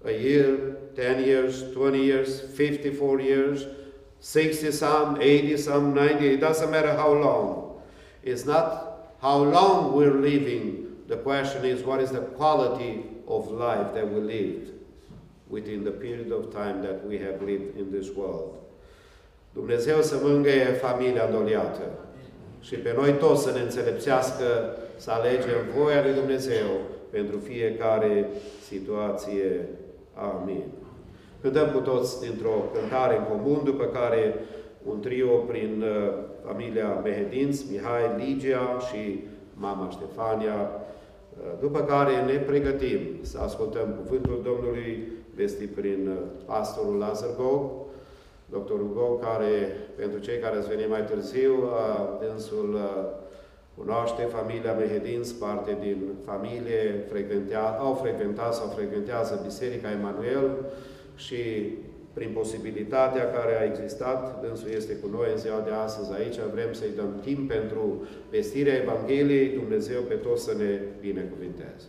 S1: A year, 10 years, 20 years, 54 years, 60 some, 80 some, 90, it doesn't matter how long. It's not how long we're living. The question is, what is the quality of life that we lived within the period of time that we have lived in this world? Dumnezeu să mângâie familia îndoliată și pe noi toți să ne înțelepțească să alegem voia lui Dumnezeu pentru fiecare situație. Amin. Cântăm cu toți dintr-o cântare în comun, după care un trio prin uh, familia Mehedinț, Mihai, Ligia și mama Ștefania, uh, după care ne pregătim să ascultăm cuvântul Domnului vestit prin uh, pastorul Lazar Gog, doctorul Gog, care, pentru cei care ați venit mai târziu, dânsul cunoaște familia Mehedinț, parte din familie, frecventea, au frecventat sau frecventează Biserica Emanuel și prin posibilitatea care a existat, dânsul este cu noi în ziua de astăzi aici, vrem să-i dăm timp pentru vestirea Evangheliei, Dumnezeu pe toți să ne binecuvinteze.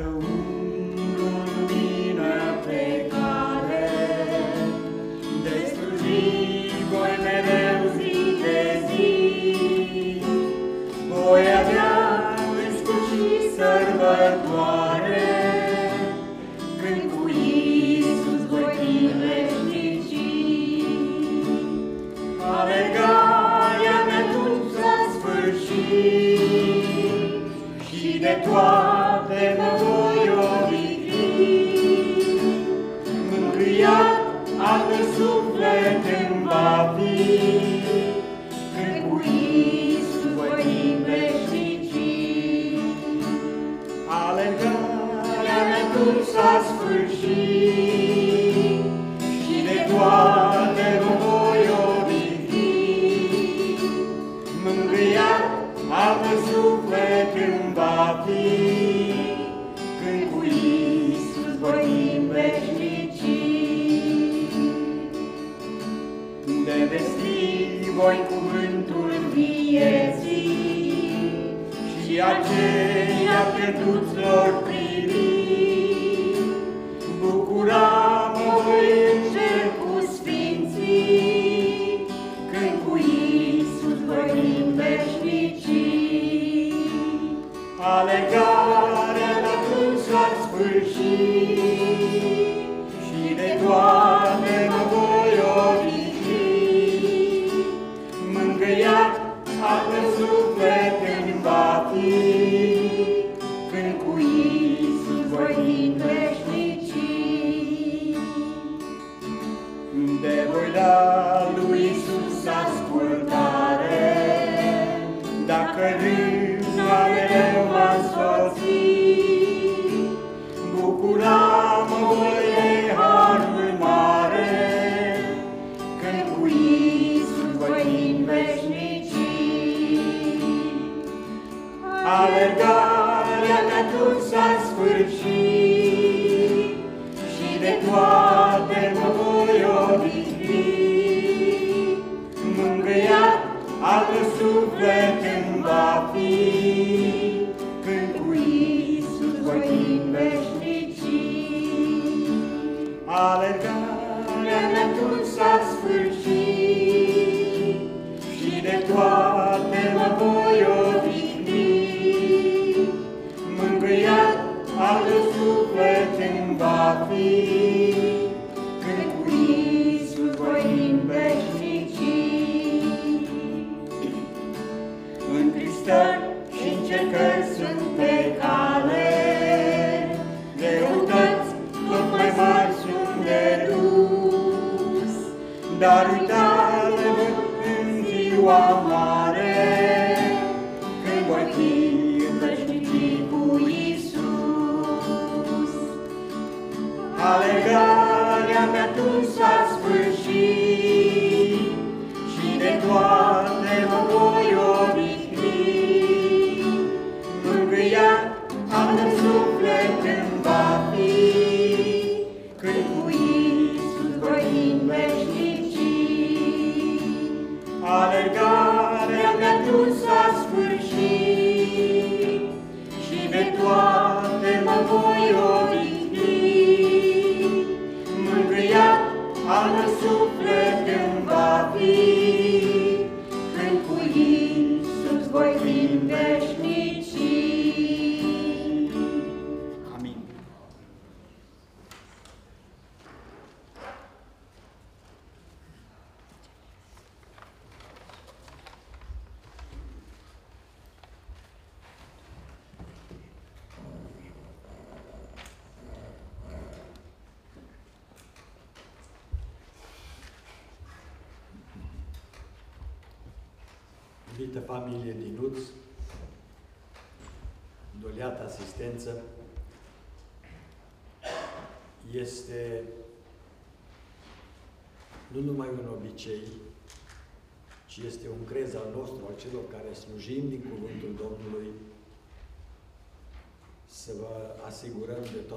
S8: Oh. vieții, voi cuvântul vieții, și aceia pierduți lor privi. Bucura-mă, voi înger cu sfinții, când cu Iisus voi din veșnicii. Alegarea la dânsul sfârșit și de
S4: doar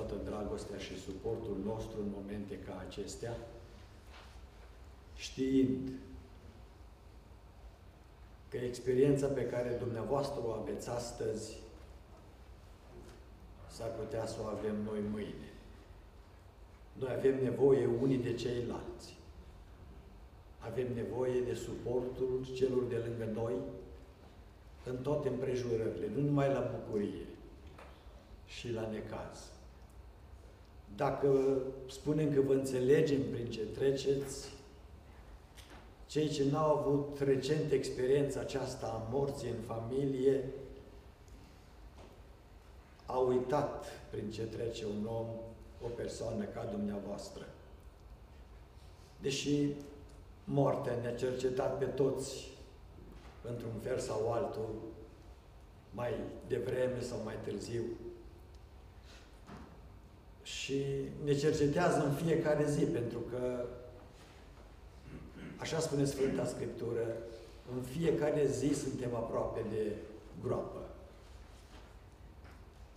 S4: toată dragostea și suportul nostru în momente ca acestea, știind că experiența pe care dumneavoastră o aveți astăzi
S9: s-ar putea să o avem noi mâine. Noi avem nevoie unii de ceilalți. Avem nevoie de suportul celor de lângă noi în toate împrejurările, nu numai la bucurie și la necaz. Dacă spunem că vă înțelegem prin ce treceți, cei ce n-au avut recent experiența aceasta a morții în familie, au uitat prin ce trece un om, o persoană ca dumneavoastră. Deși moartea ne-a cercetat pe toți, într-un fel sau altul, mai devreme sau mai târziu, și ne cercetează în fiecare zi, pentru că, așa spune Sfânta Scriptură, în fiecare zi suntem aproape de groapă.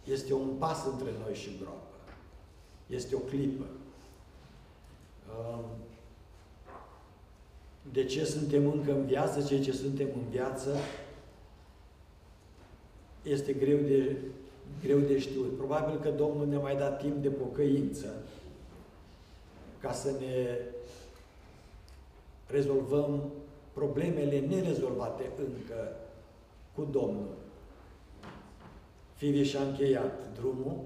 S9: Este un pas între noi și groapă. Este o clipă. Um, de ce suntem încă în viață, cei ce suntem în viață, este greu de greu de știut. Probabil că Domnul ne-a mai dat timp de pocăință ca să ne rezolvăm problemele nerezolvate încă cu Domnul. Fivi și-a încheiat drumul,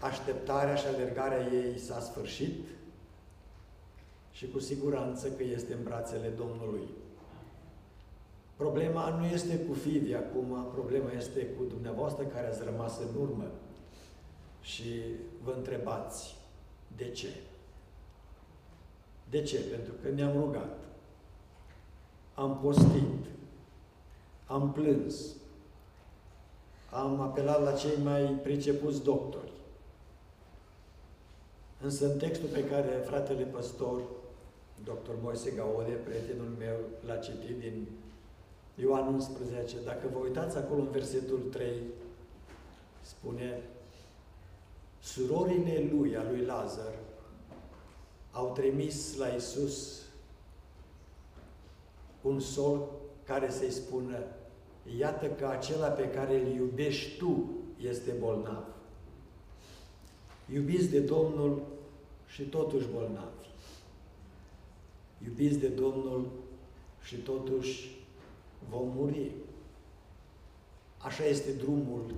S9: așteptarea și alergarea ei s-a sfârșit și cu siguranță că este în brațele Domnului. Problema nu este cu Fivi acum, problema este cu dumneavoastră care ați rămas în urmă și vă întrebați de ce. De ce? Pentru că ne-am rugat, am postit, am plâns, am apelat la cei mai pricepuți doctori. Însă în textul pe care fratele păstor, doctor Moise Gaode, prietenul meu, l-a citit din Ioan 11, dacă vă uitați acolo în versetul 3, spune surorile lui, a lui Lazar, au trimis la Isus un sol care să-i spună iată că acela pe care îl iubești tu este bolnav. Iubiți de Domnul și totuși bolnavi. Iubiți de Domnul și totuși vom muri. Așa este drumul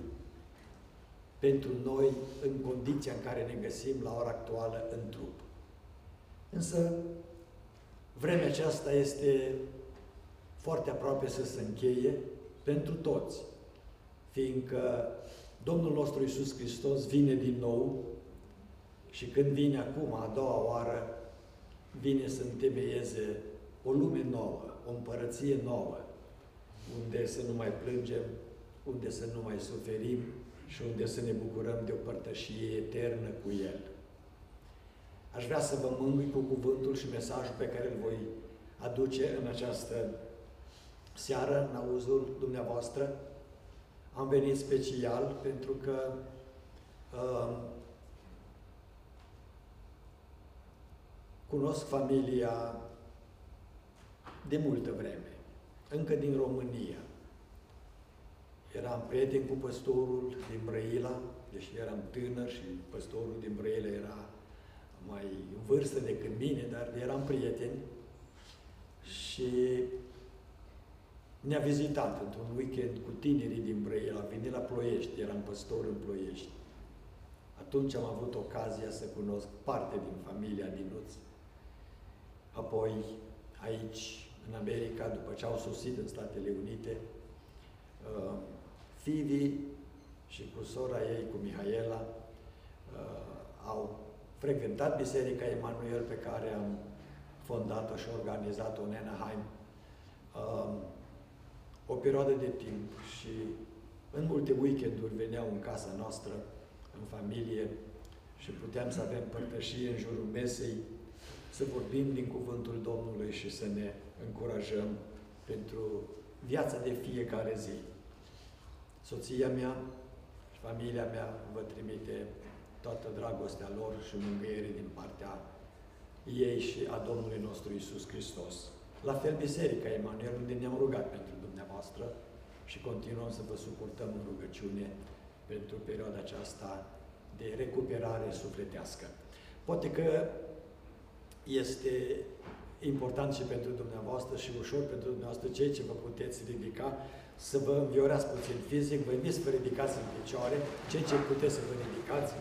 S9: pentru noi în condiția în care ne găsim la ora actuală în trup. Însă, vremea aceasta este foarte aproape să se încheie pentru toți, fiindcă Domnul nostru Iisus Hristos vine din nou și când vine acum, a doua oară, vine să întemeieze o lume nouă, o împărăție nouă, unde să nu mai plângem, unde să nu mai suferim și unde să ne bucurăm de o părtășie eternă cu El. Aș vrea să vă mângâi cu cuvântul și mesajul pe care îl voi aduce în această seară, în auzul dumneavoastră. Am venit special pentru că uh, cunosc familia de multă vreme încă din România. Eram prieten cu păstorul din Brăila, deși eram tânăr și păstorul din Brăila era mai în vârstă decât mine, dar eram prieteni și ne-a vizitat într-un weekend cu tinerii din Brăila, a venit la Ploiești, eram păstor în Ploiești. Atunci am avut ocazia să cunosc parte din familia Dinuț. Apoi, aici, în America, după ce au sosit în Statele Unite, uh, Fivi și cu sora ei, cu Mihaela, uh, au frecventat Biserica Emanuel pe care am fondat-o și organizat-o în Anaheim uh, o perioadă de timp și în multe weekenduri veneau în casa noastră, în familie și puteam să avem părtășie în jurul mesei, să vorbim din cuvântul Domnului și să ne încurajăm pentru viața de fiecare zi. Soția mea și familia mea vă trimite toată dragostea lor și mângâiere din partea ei și a Domnului nostru Isus Hristos. La fel Biserica Emanuel, unde ne-am rugat pentru dumneavoastră și continuăm să vă suportăm în rugăciune pentru perioada aceasta de recuperare sufletească. Poate că este important și pentru dumneavoastră și ușor pentru dumneavoastră cei ce vă puteți ridica, să vă înviorați puțin fizic, vă invit să vă ridicați în picioare, cei ce puteți să vă ridicați.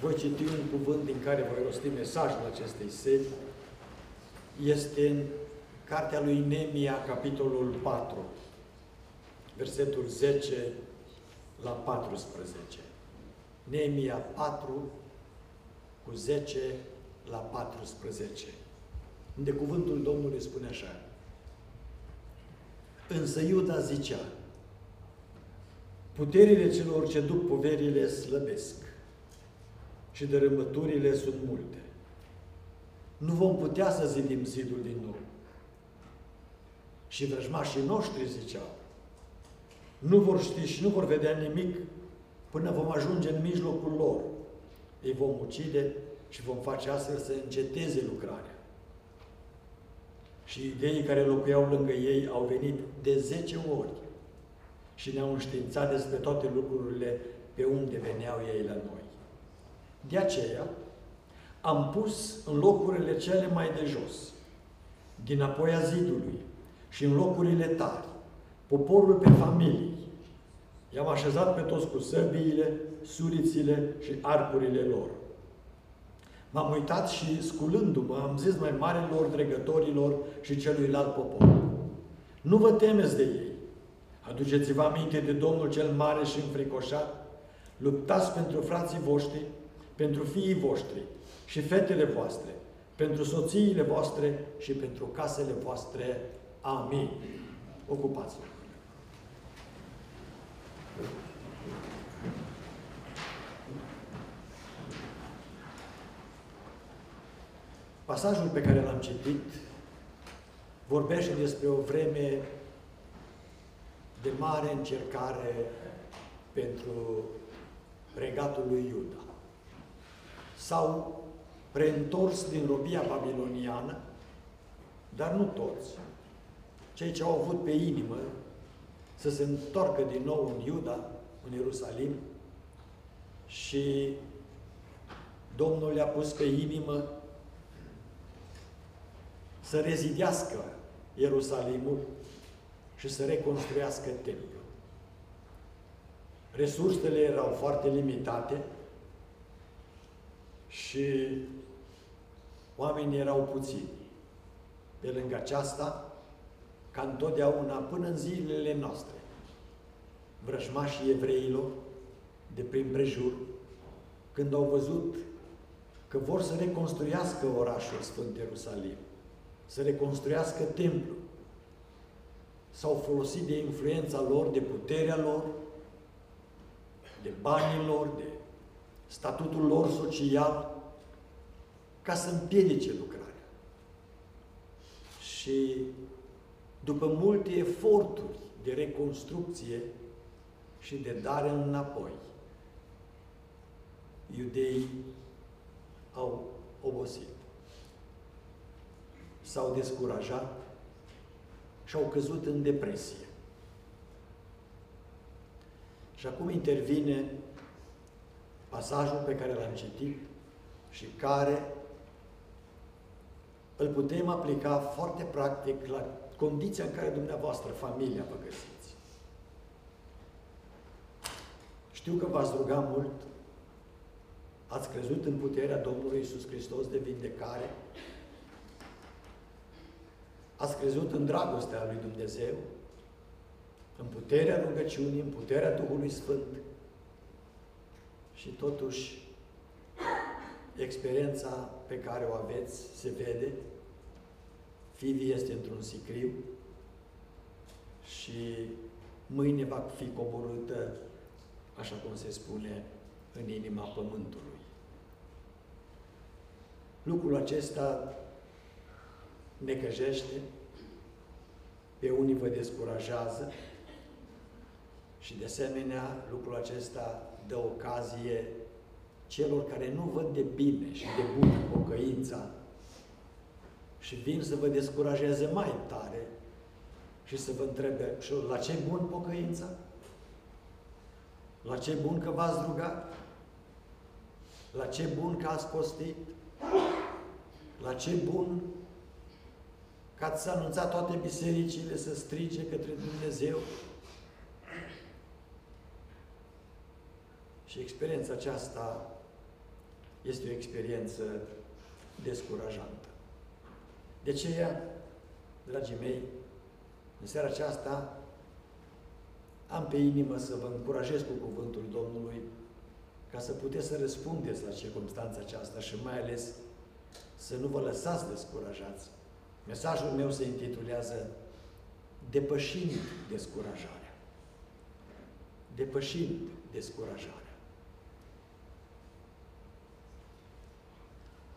S9: Voi citi un cuvânt din care voi rosti mesajul acestei seri. Este în Cartea lui Nemia, capitolul 4, versetul 10 la 14. Nemia 4, cu 10 la 14. Unde cuvântul Domnului spune așa. Însă Iuda zicea, puterile celor ce duc poverile slăbesc și dărâmăturile sunt multe. Nu vom putea să zidim zidul din nou. Și vrăjmașii noștri ziceau, nu vor ști și nu vor vedea nimic până vom ajunge în mijlocul lor. Îi vom ucide și vom face astfel să înceteze lucrarea. Și ideii care locuiau lângă ei au venit de zece ori și ne-au înștiințat despre toate lucrurile pe unde veneau ei la noi. De aceea, am pus în locurile cele mai de jos, din apoi a zidului și în locurile tari, poporul pe familii. I-am așezat pe toți cu săbiile, surițile și arcurile lor. M-am uitat și, sculându-mă, am zis mai marilor dregătorilor și celuilalt popor. Nu vă temeți de ei. Aduceți-vă aminte de Domnul cel mare și înfricoșat. Luptați pentru frații voștri, pentru fiii voștri și fetele voastre, pentru soțiile voastre și pentru casele voastre. Amin. Ocupați-vă. Pasajul pe care l-am citit vorbește despre o vreme de mare încercare pentru regatul lui Iuda. S-au reîntors din robia babiloniană, dar nu toți. Cei ce au avut pe inimă să se întoarcă din nou în Iuda, în Ierusalim, și Domnul le-a pus pe inimă să rezidească Ierusalimul și să reconstruiască templul. Resursele erau foarte limitate și oamenii erau puțini. Pe lângă aceasta, ca întotdeauna până în zilele noastre, vrăjmașii evreilor de prin prejur, când au văzut că vor să reconstruiască orașul Sfânt Ierusalim, să reconstruiască templul. S-au folosit de influența lor, de puterea lor, de banii lor, de statutul lor social, ca să împiedice lucrarea. Și după multe eforturi de reconstrucție și de dare înapoi, iudeii au obosit s-au descurajat și au căzut în depresie. Și acum intervine pasajul pe care l-am citit și care îl putem aplica foarte practic la condiția în care dumneavoastră, familia, vă găsiți. Știu că v-ați rugat mult, ați crezut în puterea Domnului Isus Hristos de vindecare, Ați crezut în dragostea lui Dumnezeu, în puterea rugăciunii, în puterea Duhului Sfânt. Și totuși, experiența pe care o aveți se vede, Fivi este într-un sicriu și mâine va fi coborâtă, așa cum se spune, în inima pământului. Lucrul acesta necăjește, pe unii vă descurajează și de asemenea lucrul acesta dă ocazie celor care nu văd de bine și de bun pocăința și vin să vă descurajeze mai tare și să vă întrebe și la ce bun pocăința? La ce bun că v-ați rugat? La ce bun că ați postit? La ce bun că ați anunțat toate bisericile să strige către Dumnezeu? Și experiența aceasta este o experiență descurajantă. De aceea, dragii mei, în seara aceasta am pe inimă să vă încurajez cu cuvântul Domnului ca să puteți să răspundeți la circunstanța aceasta și mai ales să nu vă lăsați descurajați. Mesajul meu se intitulează Depășind descurajarea. Depășind descurajarea.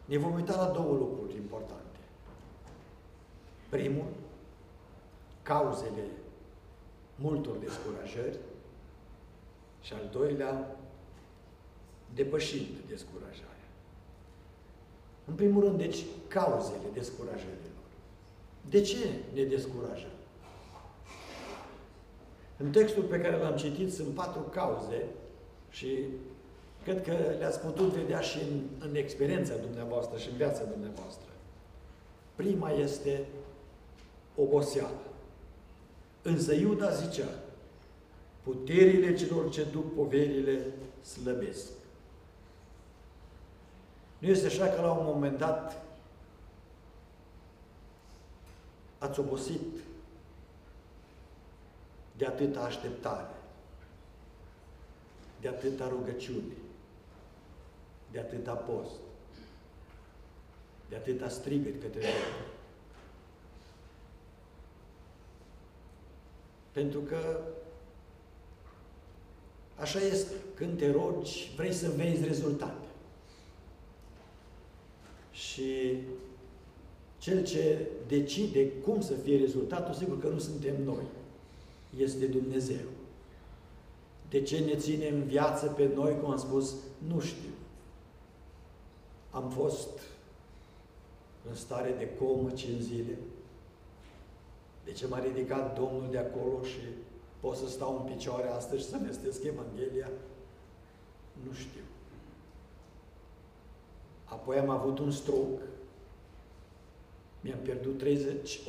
S9: Ne vom uita la două lucruri importante. Primul, cauzele multor descurajări și al doilea, depășind descurajarea. În primul rând, deci, cauzele descurajărilor. De ce ne descurajăm? În textul pe care l-am citit sunt patru cauze și cred că le-ați putut vedea și în, în experiența dumneavoastră și în viața dumneavoastră. Prima este oboseală. Însă Iuda zicea, puterile celor ce duc poverile slăbesc. Nu este așa că la un moment dat ați obosit de atâta așteptare, de atâta rugăciune, de atâta post, de atâta strigăt către Domnul. Pentru că așa este, când te rogi, vrei să vezi rezultate. Și cel ce decide cum să fie rezultatul, sigur că nu suntem noi. Este Dumnezeu. De ce ne ține în viață pe noi, cum am spus, nu știu. Am fost în stare de comă 5 zile. De ce m-a ridicat Domnul de acolo și pot să stau în picioare astăzi și să vestesc Evanghelia? Nu știu. Apoi am avut un stroke. Mi-am pierdut 30, 85%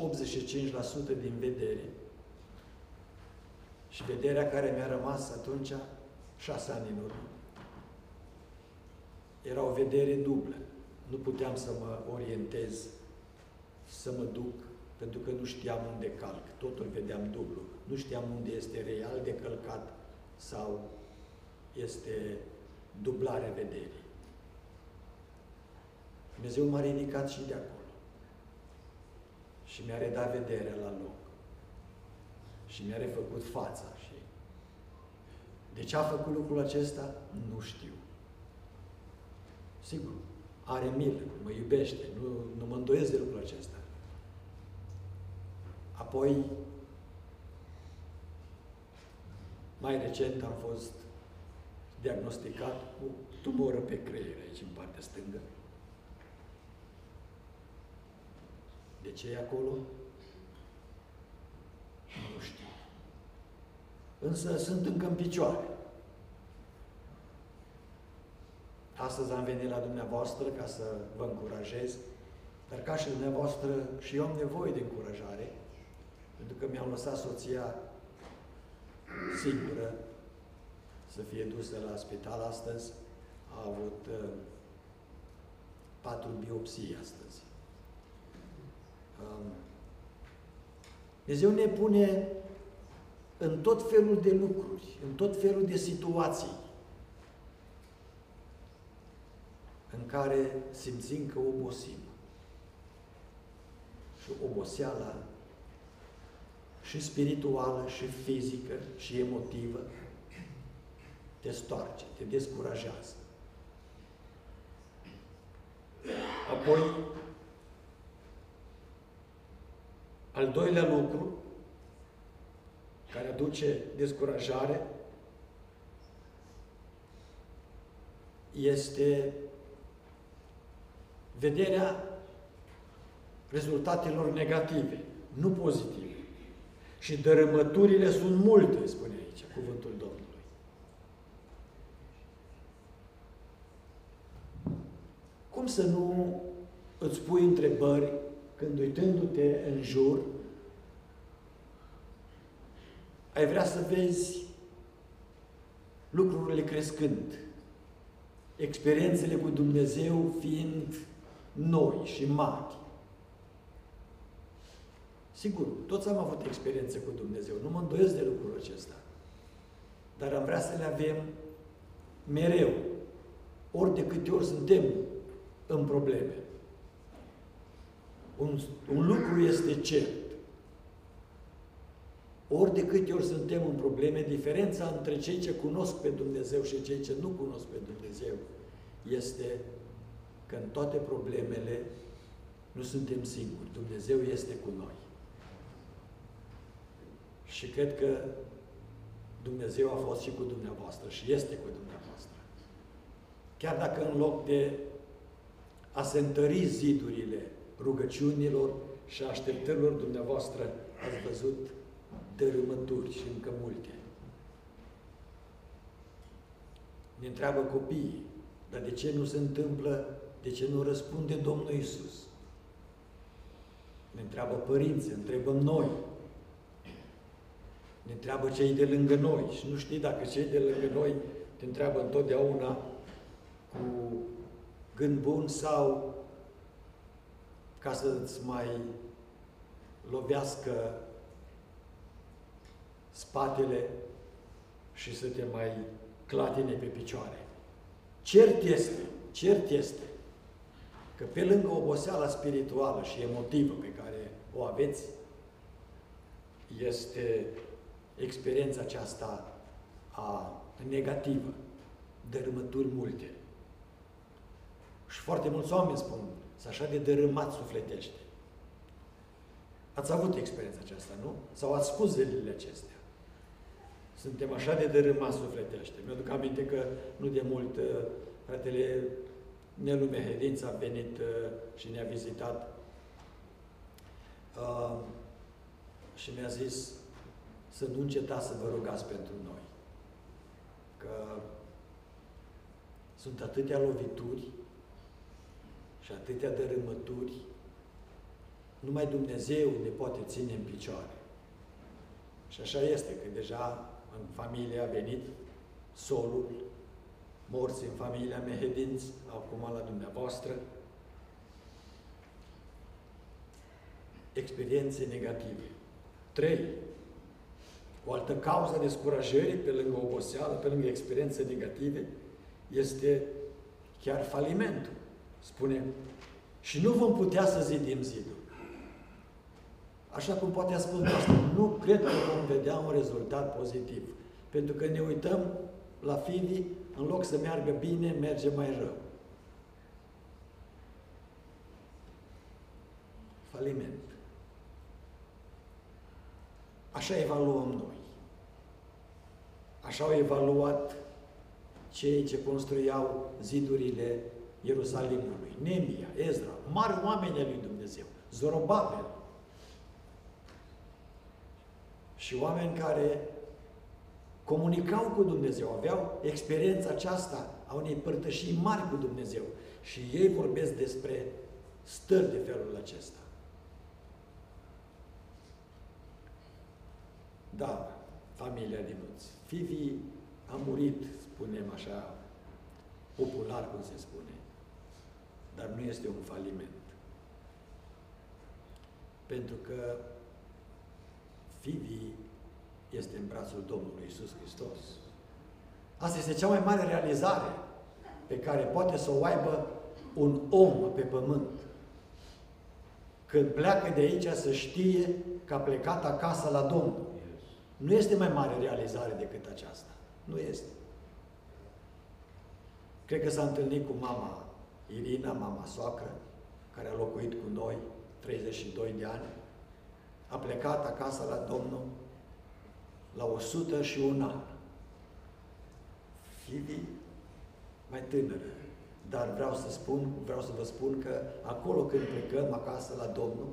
S9: din vedere. Și vederea care mi-a rămas atunci, șase ani în urmă, era o vedere dublă. Nu puteam să mă orientez, să mă duc, pentru că nu știam unde calc. Totul vedeam dublu. Nu știam unde este real de călcat sau este dublare vederii. Dumnezeu m-a ridicat și de acolo. Și mi-a redat vederea la loc. Și mi-a refăcut fața. Și de ce a făcut lucrul acesta? Nu știu. Sigur, are milă, mă iubește, nu, nu mă îndoiesc de lucrul acesta. Apoi, mai recent am fost diagnosticat cu tumoră pe creier aici, în partea stângă. De ce e acolo? Nu știu. Însă sunt încă în picioare. Astăzi am venit la dumneavoastră ca să vă încurajez, dar ca și dumneavoastră și eu am nevoie de încurajare, pentru că mi-am lăsat soția singură să fie dusă la spital astăzi. A avut uh, patru biopsii astăzi. Um, Dumnezeu ne pune în tot felul de lucruri, în tot felul de situații în care simțim că obosim. Și oboseala și spirituală, și fizică, și emotivă te stoarce, te descurajează. Apoi, Al doilea lucru, care aduce descurajare, este vederea rezultatelor negative, nu pozitive. Și dărâmăturile sunt multe, spune aici cuvântul Domnului. Cum să nu îți pui întrebări când uitându-te în jur, ai vrea să vezi lucrurile crescând, experiențele cu Dumnezeu fiind noi și mari. Sigur, toți am avut experiențe cu Dumnezeu, nu mă îndoiesc de lucrul acesta. Dar am vrea să le avem mereu, ori de câte ori suntem în probleme. Un, un lucru este cert. Ori de câte ori suntem în probleme, diferența între cei ce cunosc pe Dumnezeu și cei ce nu cunosc pe Dumnezeu este că în toate problemele nu suntem singuri. Dumnezeu este cu noi. Și cred că Dumnezeu a fost și cu dumneavoastră și este cu dumneavoastră. Chiar dacă în loc de a se întări zidurile rugăciunilor și așteptărilor dumneavoastră ați văzut dărâmături și încă multe. Ne întreabă copiii, dar de ce nu se întâmplă, de ce nu răspunde Domnul Isus? Ne întreabă părinții, întrebăm noi. Ne întreabă cei de lângă noi și nu știi dacă cei de lângă noi te întreabă întotdeauna cu gând bun sau ca să-ți mai lovească spatele și să te mai clatine pe picioare. Cert este, cert este că pe lângă oboseala spirituală și emotivă pe care o aveți, este experiența aceasta a negativă, dărâmături multe. Și foarte mulți oameni spun, să așa de dărâmat sufletește. Ați avut experiența aceasta, nu? Sau ați spus zilele acestea. Suntem așa de dărâmat sufletește. Mi-aduc aminte că nu de mult uh, fratele Nelu Mehedinț a venit uh, și ne-a vizitat uh, și mi-a zis să nu încetați să vă rugați pentru noi. Că sunt atâtea lovituri și atâtea dărâmături, numai Dumnezeu ne poate ține în picioare. Și așa este, că deja în familie a venit solul, morți în familia Mehedinți, acum la dumneavoastră, experiențe negative. Trei. O altă cauză de descurajării, pe lângă oboseală, pe lângă experiențe negative, este chiar falimentul. Spune, și nu vom putea să zidim zidul. Așa cum poate a spus asta, nu cred că vom vedea un rezultat pozitiv. Pentru că ne uităm la Fivi, în loc să meargă bine, merge mai rău. Faliment. Așa evaluăm noi. Așa au evaluat cei ce construiau zidurile Ierusalimului, Nemia, Ezra, mari oameni ai lui Dumnezeu, Zorobabel. Și oameni care comunicau cu Dumnezeu, aveau experiența aceasta a unei părtășii mari cu Dumnezeu. Și ei vorbesc despre stări de felul acesta. Da, familia Dinuț. Fivi a murit, spunem așa, popular, cum se spune dar nu este un faliment. Pentru că Fivi este în brațul Domnului Isus Hristos. Asta este cea mai mare realizare pe care poate să o aibă un om pe pământ. Când pleacă de aici să știe că a plecat acasă la Domnul. Nu este mai mare realizare decât aceasta. Nu este. Cred că s-a întâlnit cu mama Irina, mama soacră, care a locuit cu noi 32 de ani, a plecat acasă la Domnul la 100 și un an. Fivi mai tânără. Dar vreau să spun, vreau să vă spun că acolo când plecăm acasă la Domnul,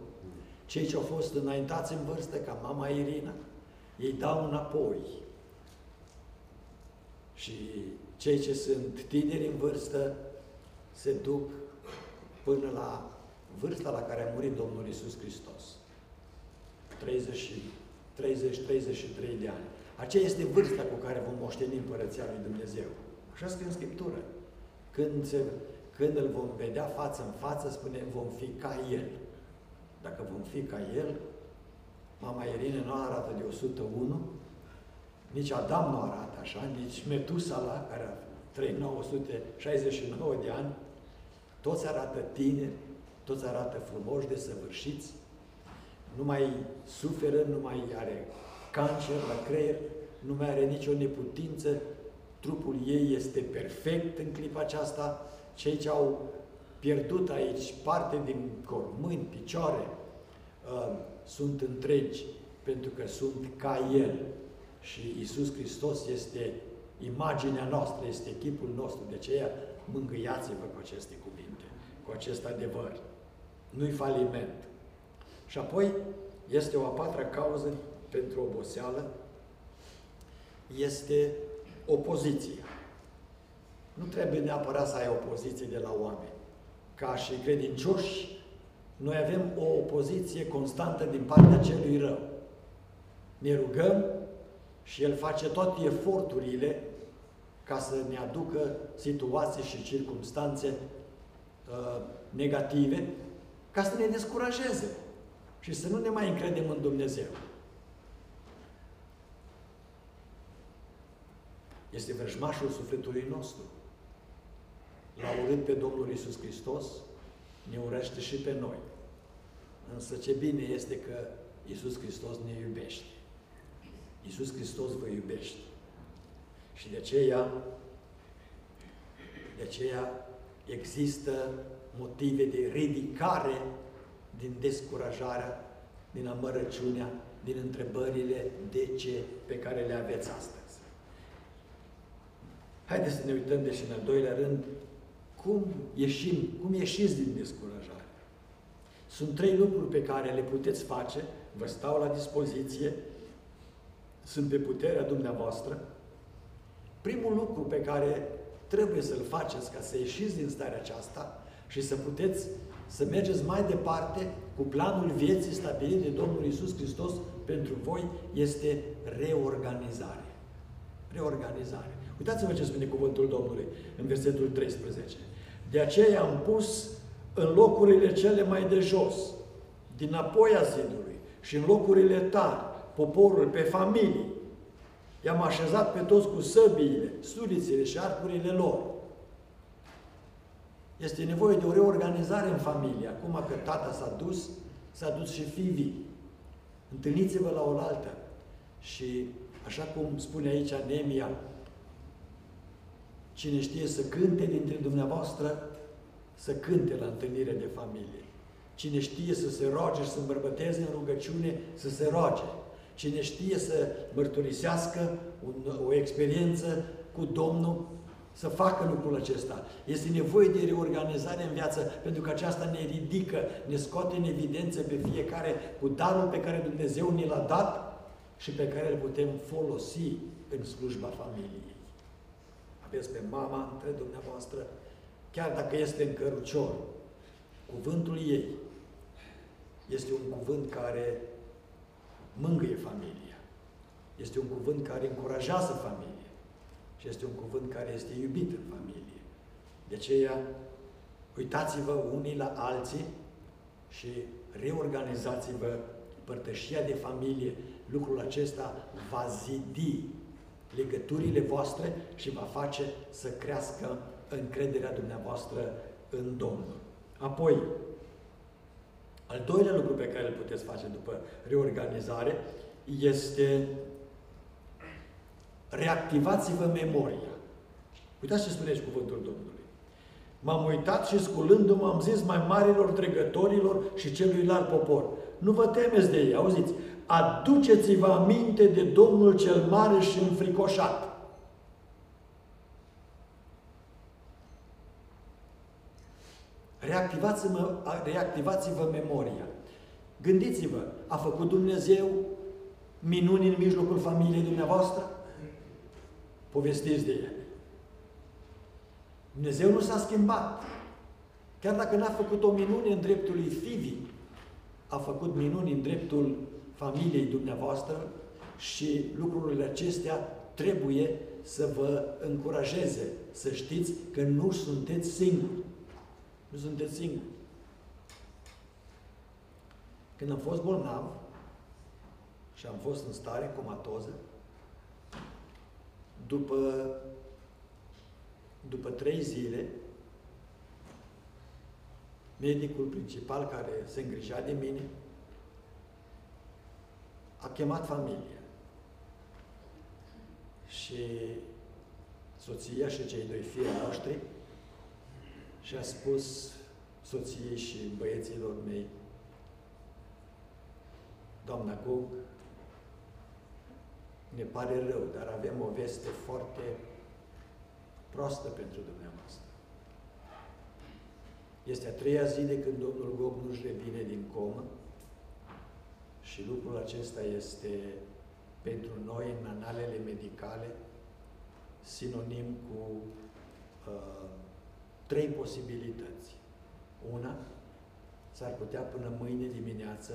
S9: cei ce au fost înaintați în vârstă, ca mama Irina, ei dau înapoi. Și cei ce sunt tineri în vârstă, se duc până la vârsta la care a murit Domnul Isus Hristos. 30-33 de ani. Aceea este vârsta cu care vom moșteni Împărăția Lui Dumnezeu. Așa scrie în Scriptură. Când, se, când îl vom vedea față în față, spune, vom fi ca El. Dacă vom fi ca El, mama Irine nu arată de 101, nici Adam nu arată așa, nici Metusala, care a trăit 969 de ani, toți arată tineri, toți arată frumoși, desăvârșiți, nu mai suferă, nu mai are cancer la creier, nu mai are nicio neputință, trupul ei este perfect în clipa aceasta, cei ce au pierdut aici parte din corp, mâini, picioare, uh, sunt întregi pentru că sunt ca El. Și Isus Hristos este imaginea noastră, este chipul nostru. De aceea mângâiați-vă cu aceste cuvinte, cu acest adevăr. Nu-i faliment. Și apoi este o a patra cauză pentru oboseală, este opoziția. Nu trebuie neapărat să ai opoziție de la oameni. Ca și credincioși, noi avem o opoziție constantă din partea celui rău. Ne rugăm și El face toate eforturile ca să ne aducă situații și circumstanțe uh, negative, ca să ne descurajeze și să nu ne mai încredem în Dumnezeu. Este vrăjmașul sufletului nostru. L-a urât pe Domnul Isus Hristos, ne urăște și pe noi. Însă ce bine este că Isus Hristos ne iubește. Isus Hristos vă iubește. Și de aceea, de aceea există motive de ridicare din descurajarea, din amărăciunea, din întrebările de ce pe care le aveți astăzi. Haideți să ne uităm, deși în al doilea rând, cum ieșim, cum ieșiți din descurajare. Sunt trei lucruri pe care le puteți face, vă stau la dispoziție, sunt pe puterea dumneavoastră. Primul lucru pe care trebuie să-l faceți ca să ieșiți din starea aceasta și să puteți să mergeți mai departe cu planul vieții stabilit de Domnul Isus Hristos pentru voi este reorganizare. Reorganizare. Uitați-vă ce spune cuvântul Domnului în versetul 13. De aceea am pus în locurile cele mai de jos, din apoi a zidului și în locurile tari, poporul pe familii. I-am așezat pe toți cu săbiile, sulițele și arcurile lor. Este nevoie de o reorganizare în familie. Acum că tata s-a dus, s-a dus și fiii. Întâlniți-vă la oaltă. Și așa cum spune aici Nemia, cine știe să cânte dintre dumneavoastră, să cânte la întâlnire de familie. Cine știe să se roage și să îmbărbăteze în rugăciune, să se roage. Cine știe să mărturisească un, o experiență cu Domnul, să facă lucrul acesta. Este nevoie de reorganizare în viață, pentru că aceasta ne ridică, ne scoate în evidență pe fiecare cu darul pe care Dumnezeu ne l-a dat și pe care îl putem folosi în slujba familiei. Aveți pe mama între dumneavoastră, chiar dacă este în cărucior, cuvântul ei este un cuvânt care mângâie familia. Este un cuvânt care încurajează familia. Și este un cuvânt care este iubit în familie. De aceea, uitați-vă unii la alții și reorganizați-vă părtășia de familie. Lucrul acesta va zidi legăturile voastre și va face să crească încrederea dumneavoastră în Domnul. Apoi, al doilea lucru pe care îl puteți face după reorganizare este reactivați-vă memoria. Uitați ce spune aici cuvântul Domnului. M-am uitat și sculându-mă am zis mai marilor trecătorilor și celuilalt popor. Nu vă temeți de ei, auziți? Aduceți-vă aminte de Domnul cel mare și înfricoșat. Reactivați-vă, reactivați-vă memoria. Gândiți-vă, a făcut Dumnezeu minuni în mijlocul familiei dumneavoastră? Povestiți de ele. Dumnezeu nu s-a schimbat. Chiar dacă n-a făcut o minune în dreptul lui Fivi, a făcut minuni în dreptul familiei dumneavoastră și lucrurile acestea trebuie să vă încurajeze să știți că nu sunteți singuri. Nu sunteți singuri. Când am fost bolnav și am fost în stare comatoză, după, după trei zile, medicul principal care se îngrija de mine a chemat familia. Și soția și cei doi fii noștri și a spus soției și băieților mei, doamna Gug, ne pare rău, dar avem o veste foarte proastă pentru dumneavoastră. Este a treia zi de când domnul Gog nu-și revine din comă și lucrul acesta este pentru noi în analele medicale sinonim cu uh, trei posibilități. Una, s-ar putea până mâine dimineață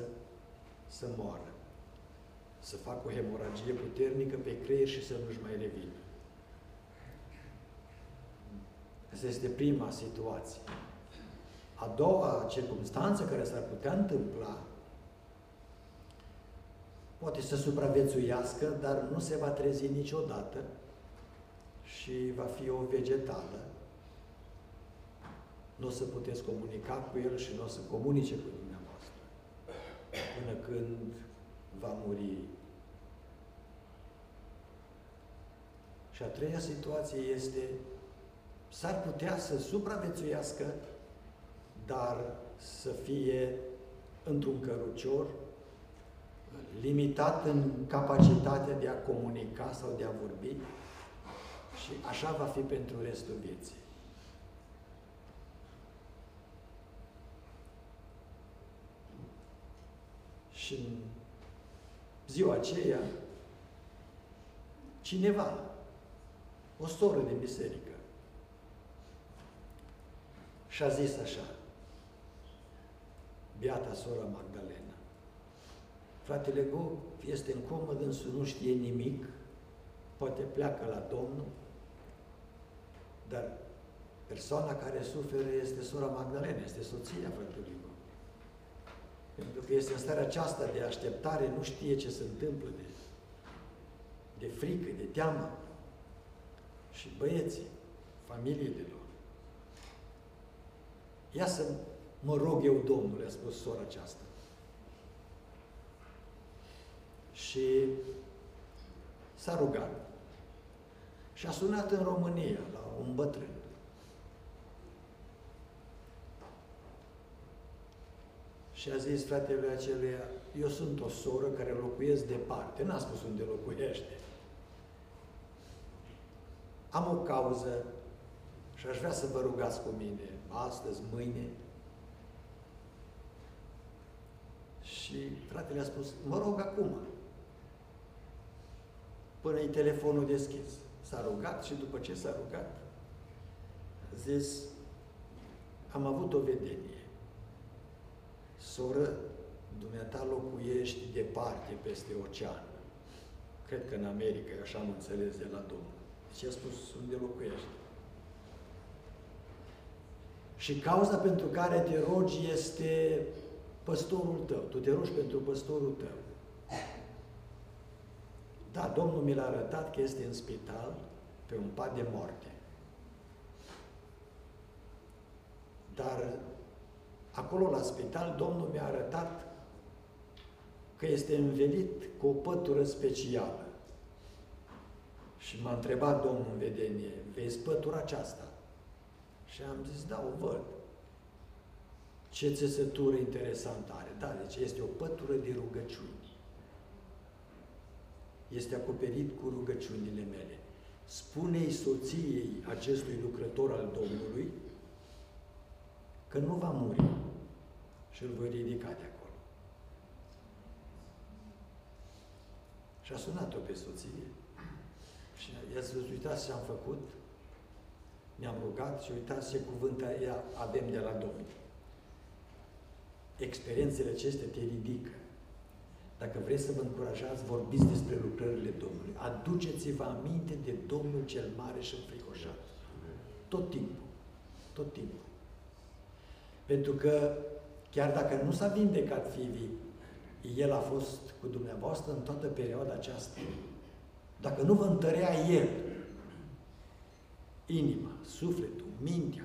S9: să moară, să facă o hemoragie puternică pe creier și să nu-și mai revină. Asta este prima situație. A doua circunstanță care s-ar putea întâmpla poate să supraviețuiască, dar nu se va trezi niciodată și va fi o vegetală. Nu o să puteți comunica cu el și nu o să comunice cu dumneavoastră până când va muri. Și a treia situație este s-ar putea să supraviețuiască, dar să fie într-un cărucior limitat în capacitatea de a comunica sau de a vorbi și așa va fi pentru restul vieții. Și în ziua aceea, cineva, o soră de biserică, și a zis așa, Beata sora Magdalena, Fratele Go este în comă, dânsul nu știe nimic, poate pleacă la Domnul, dar persoana care suferă este sora Magdalena, este soția fratelui Go. Pentru că este în starea aceasta de așteptare, nu știe ce se întâmplă, de, de frică, de teamă. Și băieții, familiile lor. Ia să mă rog eu, Domnule, a spus sora aceasta. Și s-a rugat. Și a sunat în România la un bătrân. Și a zis fratele aceluia, eu sunt o soră care locuiesc departe. N-a spus unde locuiește. Am o cauză și aș vrea să vă rugați cu mine astăzi, mâine. Și fratele a spus, mă rog acum până e telefonul deschis. S-a rugat și după ce s-a rugat, a zis, am avut o vedenie. Soră, dumneata locuiești departe, peste ocean. Cred că în America, așa am înțeles de la Domnul. Deci a spus, unde locuiești? Și cauza pentru care te rogi este păstorul tău. Tu te rogi pentru păstorul tău. Da, Domnul mi l-a arătat că este în spital pe un pat de moarte. Dar acolo la spital Domnul mi-a arătat că este învelit cu o pătură specială. Și m-a întrebat Domnul în vedenie, vezi pătura aceasta? Și am zis, da, o văd. Ce țesătură interesantă are. Da, deci este o pătură de rugăciuni este acoperit cu rugăciunile mele. Spune-i soției acestui lucrător al Domnului că nu va muri și îl voi ridica de acolo. Și a sunat-o pe soție și i-a zis, uitați ce am făcut, ne-am rugat și uitați ce cuvânt avem de la Domnul. Experiențele acestea te ridică. Dacă vreți să vă încurajați, vorbiți despre lucrările Domnului. Aduceți-vă aminte de Domnul cel mare și înfricoșat. Tot timpul. Tot timpul. Pentru că chiar dacă nu s-a vindecat Fivi, El a fost cu dumneavoastră în toată perioada aceasta. Dacă nu vă întărea El, inima, sufletul, mintea,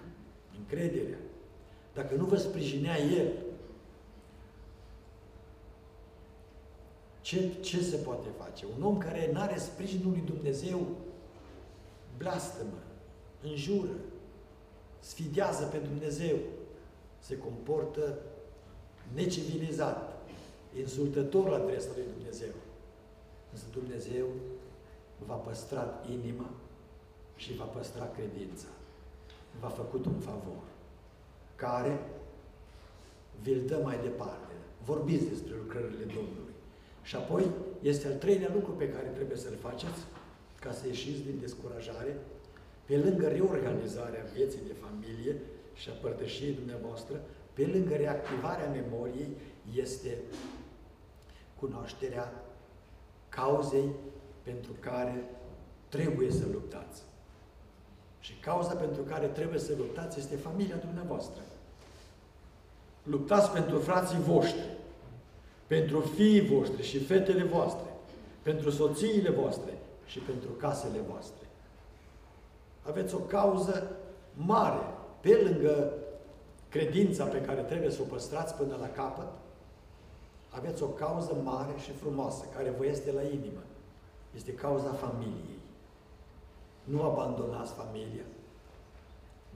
S9: încrederea, dacă nu vă sprijinea El, ce, ce se poate face? Un om care nu are sprijinul lui Dumnezeu blastămă, înjură, sfidează pe Dumnezeu, se comportă necivilizat, insultător la adresa lui Dumnezeu. Însă Dumnezeu v-a păstrat inima și v-a păstrat credința. V-a făcut un favor care vi-l dă mai departe. Vorbiți despre lucrările Domnului. Și apoi este al treilea lucru pe care trebuie să-l faceți ca să ieșiți din descurajare, pe lângă reorganizarea vieții de familie și a părtășiei dumneavoastră, pe lângă reactivarea memoriei, este cunoașterea cauzei pentru care trebuie să luptați. Și cauza pentru care trebuie să luptați este familia dumneavoastră. Luptați pentru frații voștri, pentru fiii voștri și fetele voastre, pentru soțiile voastre și pentru casele voastre. Aveți o cauză mare, pe lângă credința pe care trebuie să o păstrați până la capăt, aveți o cauză mare și frumoasă, care vă este la inimă. Este cauza familiei. Nu abandonați familia.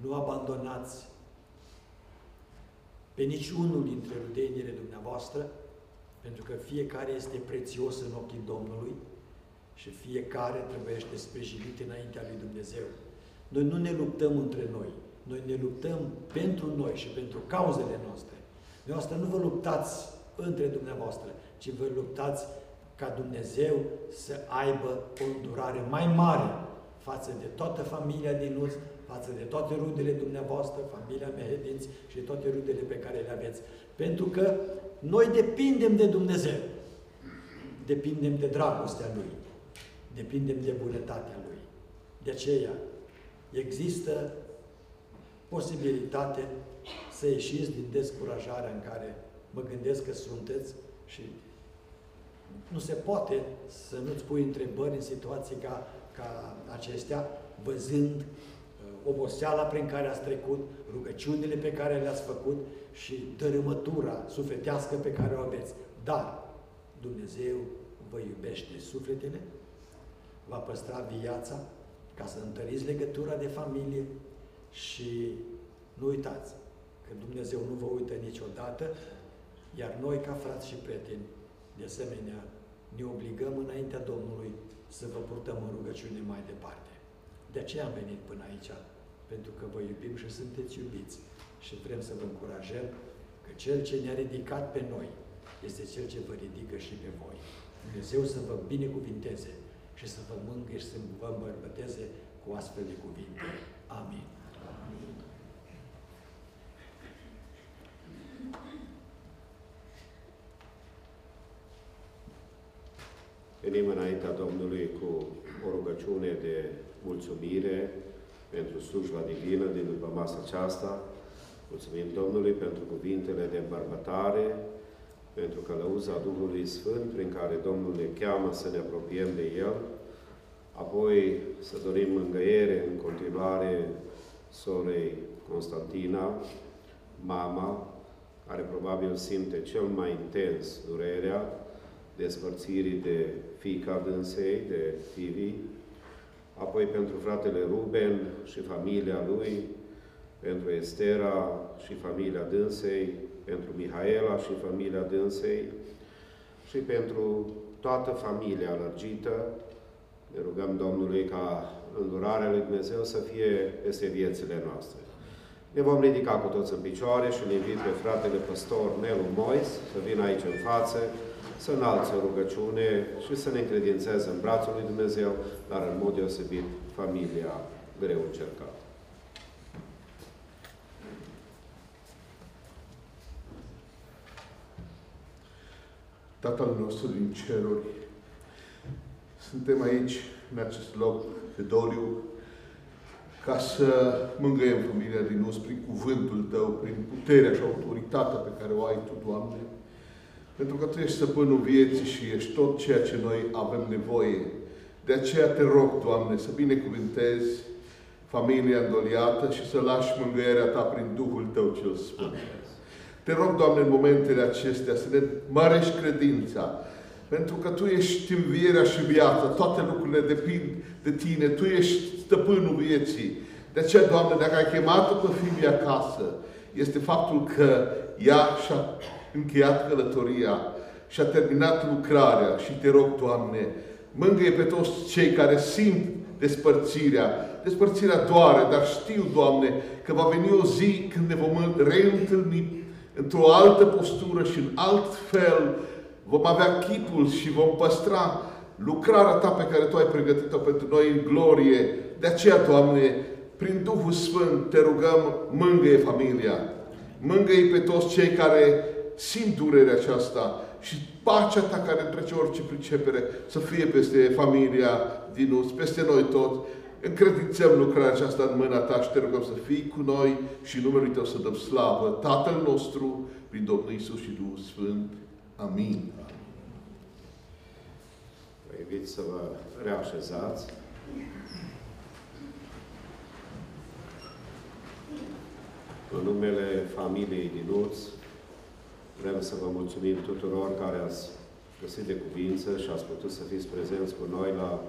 S9: Nu abandonați pe niciunul dintre rudenile dumneavoastră, pentru că fiecare este prețios în ochii Domnului și fiecare trebuie să sprijinit înaintea lui Dumnezeu. Noi nu ne luptăm între noi, noi ne luptăm pentru noi și pentru cauzele noastre. Dumneavoastră nu vă luptați între dumneavoastră, ci vă luptați ca Dumnezeu să aibă o îndurare mai mare față de toată familia din Uz, față de toate rudele dumneavoastră, familia Mehedinți și toate rudele pe care le aveți. Pentru că noi depindem de Dumnezeu. Depindem de dragostea Lui. Depindem de bunătatea Lui. De aceea există posibilitate să ieșiți din descurajarea în care mă gândesc că sunteți și nu se poate să nu-ți pui întrebări în situații ca, ca acestea, văzând uh, oboseala prin care ați trecut, rugăciunile pe care le-ați făcut și dărâmătura sufletească pe care o aveți. Dar Dumnezeu vă iubește sufletele, va păstra viața ca să întăriți legătura de familie și nu uitați că Dumnezeu nu vă uită niciodată, iar noi ca frați și prieteni, de asemenea, ne obligăm înaintea Domnului să vă purtăm în rugăciune mai departe. De aceea am venit până aici, pentru că vă iubim și sunteți iubiți și vrem să vă încurajăm că Cel ce ne-a ridicat pe noi este Cel ce vă ridică și pe voi. Dumnezeu să vă binecuvinteze și să vă mângâie și să vă îmbărbăteze cu astfel de cuvinte. Amin.
S1: Venim înaintea Domnului cu o rugăciune de mulțumire pentru slujba divină din după masa aceasta. Mulțumim Domnului pentru cuvintele de îmbărbătare, pentru călăuza Duhului Sfânt, prin care Domnul ne cheamă să ne apropiem de El. Apoi să dorim mângăiere în continuare sorei Constantina, mama, care probabil simte cel mai intens durerea despărțirii de fiica dânsei, de Tivi, apoi pentru fratele Ruben și familia lui, pentru Estera și familia dânsei, pentru Mihaela și familia dânsei și pentru toată familia lărgită. Ne rugăm Domnului ca îndurarea lui Dumnezeu să fie peste viețile noastre. Ne vom ridica cu toți în picioare și îl invit pe fratele păstor Nelu Mois să vină aici în față să înalțe o rugăciune și să ne încredințeze în brațul lui Dumnezeu, dar în mod deosebit familia greu încercată.
S10: Tatăl nostru din ceruri, suntem aici, în acest loc, pe Doliu, ca să mângâiem familia din noi prin cuvântul Tău, prin puterea și autoritatea pe care o ai Tu, Doamne, pentru că Tu ești stăpânul vieții și ești tot ceea ce noi avem nevoie. De aceea te rog, Doamne, să binecuvântezi familia îndoliată și să lași mângâierea Ta prin Duhul Tău cel Sfânt. Te rog, Doamne, în momentele acestea să ne mărești credința, pentru că Tu ești învierea și viața, toate lucrurile depind de Tine, Tu ești stăpânul vieții. De aceea, Doamne, dacă ai chemat-o pe Fibii acasă, este faptul că ea și-a încheiat călătoria și-a terminat lucrarea și te rog, Doamne, mângâie pe toți cei care simt despărțirea. Despărțirea doare, dar știu, Doamne, că va veni o zi când ne vom reîntâlni într-o altă postură și în alt fel vom avea chipul și vom păstra lucrarea Ta pe care Tu ai pregătit-o pentru noi în glorie. De aceea, Doamne, prin Duhul Sfânt te rugăm, mângâie familia, mângâie pe toți cei care simt durerea aceasta și pacea Ta care trece orice pricepere să fie peste familia din us, peste noi toți. Încredințăm lucrarea aceasta în mâna Ta și te rugăm să fii cu noi și numele Tău să dăm slavă. Tatăl nostru, prin Domnul Isus și Duhul Sfânt. Amin.
S1: Vă invit să vă reașezați. În numele familiei din Uț, vrem să vă mulțumim tuturor care ați găsit de cuvință și ați putut să fiți prezenți cu noi la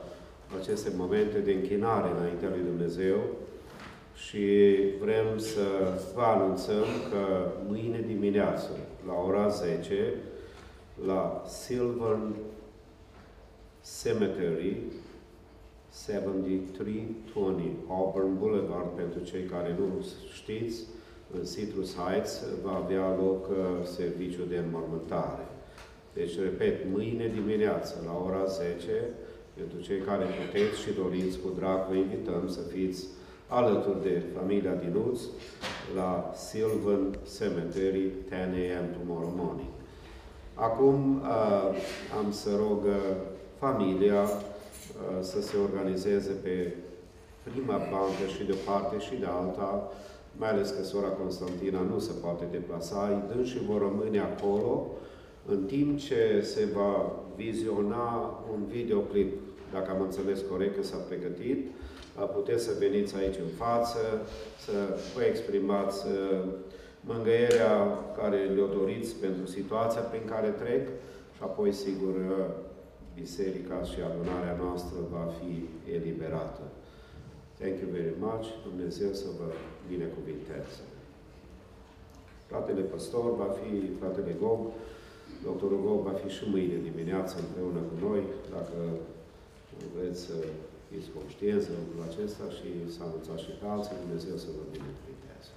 S1: aceste momente de închinare înaintea lui Dumnezeu. Și vrem să vă anunțăm că mâine dimineață, la ora 10, la Silver Cemetery, 7320 Auburn Boulevard, pentru cei care nu știți, în Citrus Heights va avea loc uh, serviciu de înmormântare. Deci, repet, mâine dimineață, la ora 10, pentru cei care puteți și doriți, cu drag vă invităm să fiți alături de familia Dinuț la Sylvan Cemetery, 10 a.m. tomorrow morning. Acum uh, am să rog uh, familia uh, să se organizeze pe prima bancă și de o parte și de alta, mai ales că sora Constantina nu se poate deplasa, ei și vor rămâne acolo în timp ce se va viziona un videoclip, dacă am înțeles corect că s-a pregătit, puteți să veniți aici în față, să vă exprimați mângăierea care le-o doriți pentru situația prin care trec și apoi, sigur, biserica și adunarea noastră va fi eliberată. Thank you very much. Dumnezeu să vă binecuvinteze. Fratele păstor va fi fratele Gog. Doctorul Gog va fi și mâine dimineață împreună cu noi, dacă vreți să fiți conștienți de lucrul acesta și să anunțați și pe alții, Dumnezeu să vă binecuvinteze.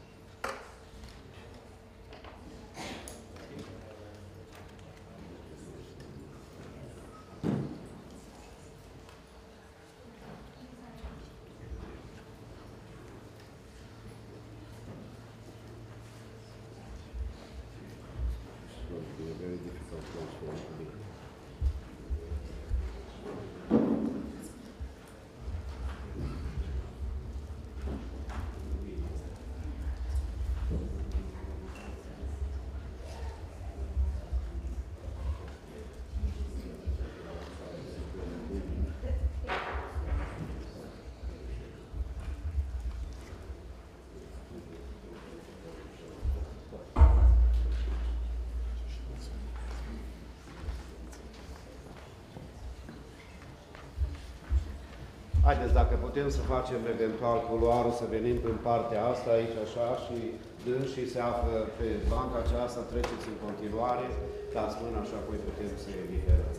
S1: It's going to be a very difficult one for me. Haideți, dacă putem să facem eventual culoarul, să venim în partea asta, aici așa, și dânsii se află pe banca aceasta, treceți în continuare, dați mâna și apoi putem să eliberăm.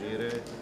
S1: Mulțumim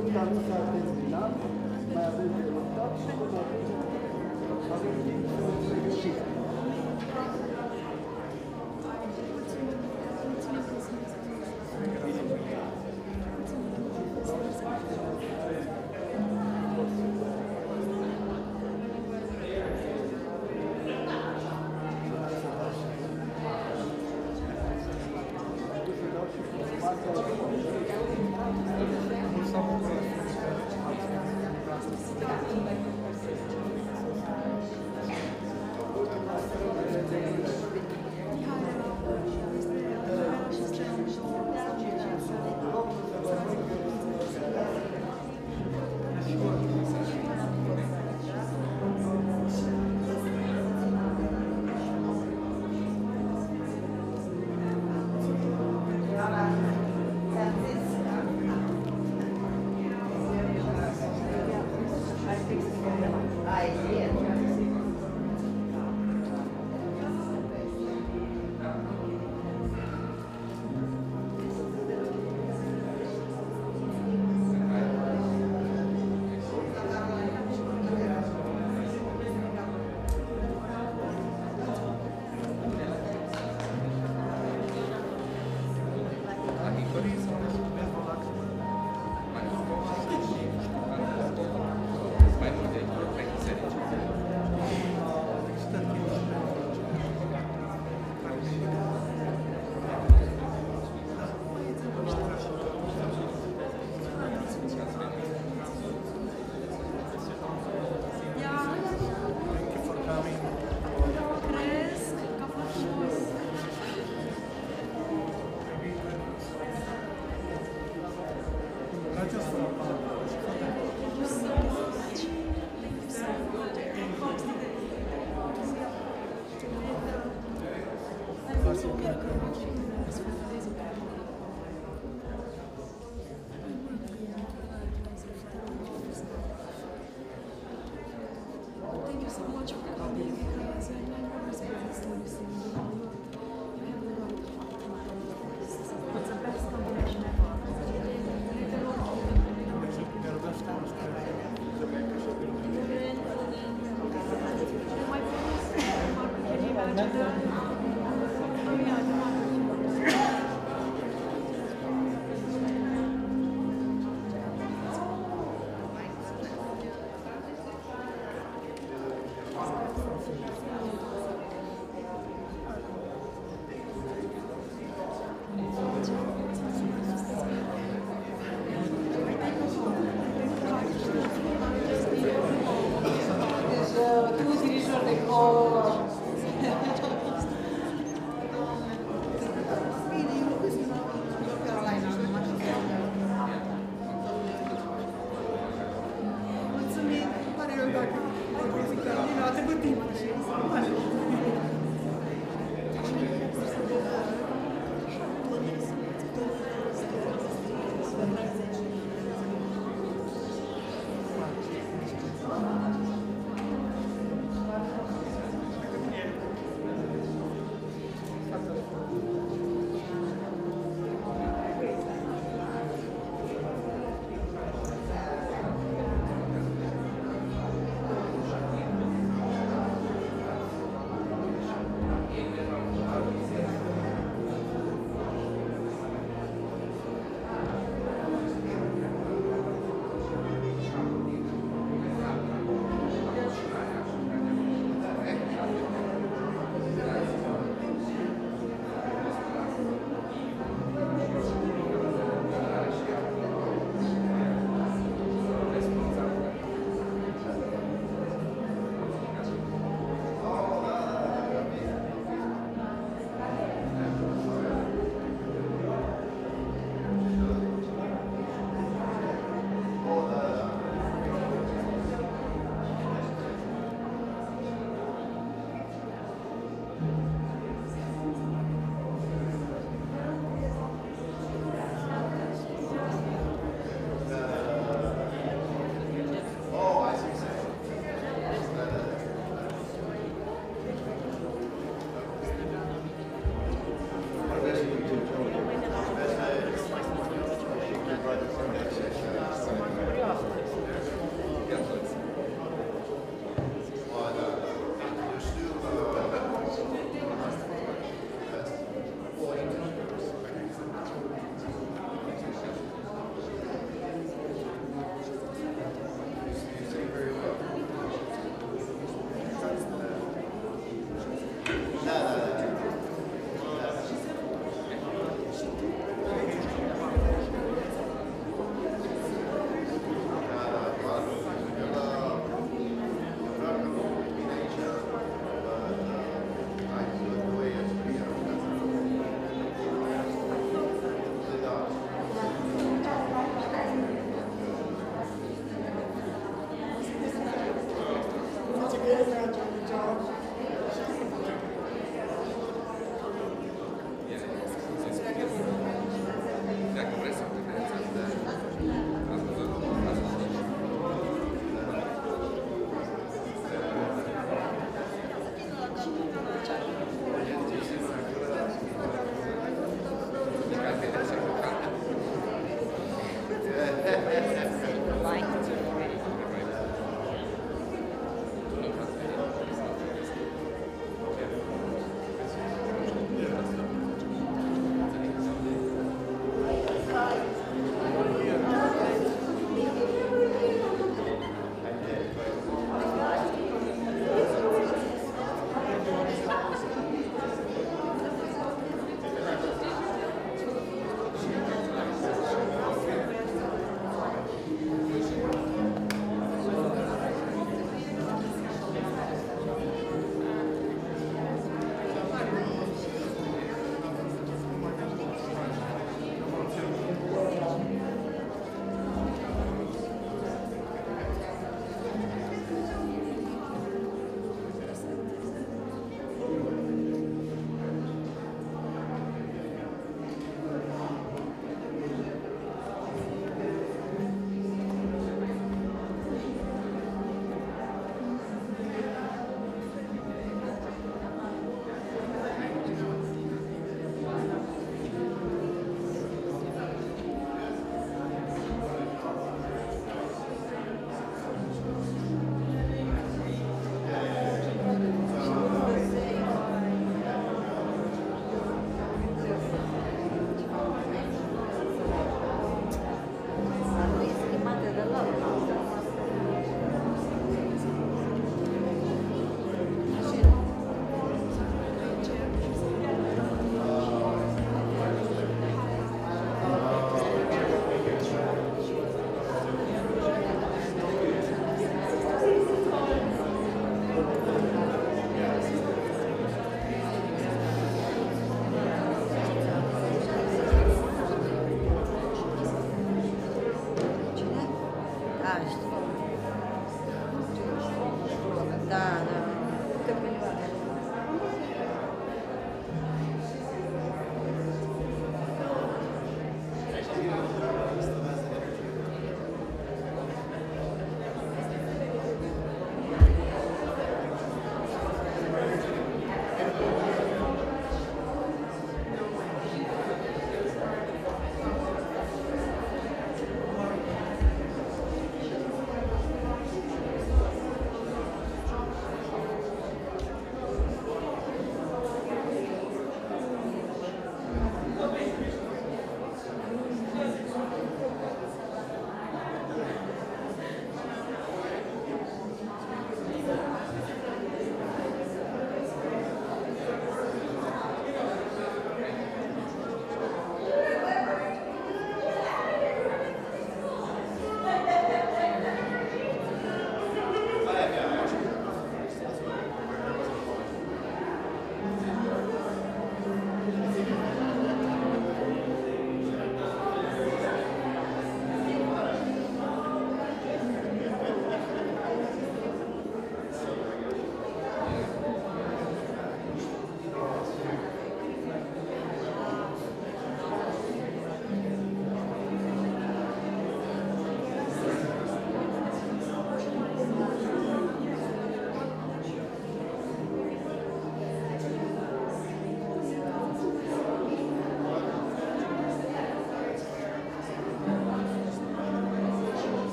S11: Lupta nu s-a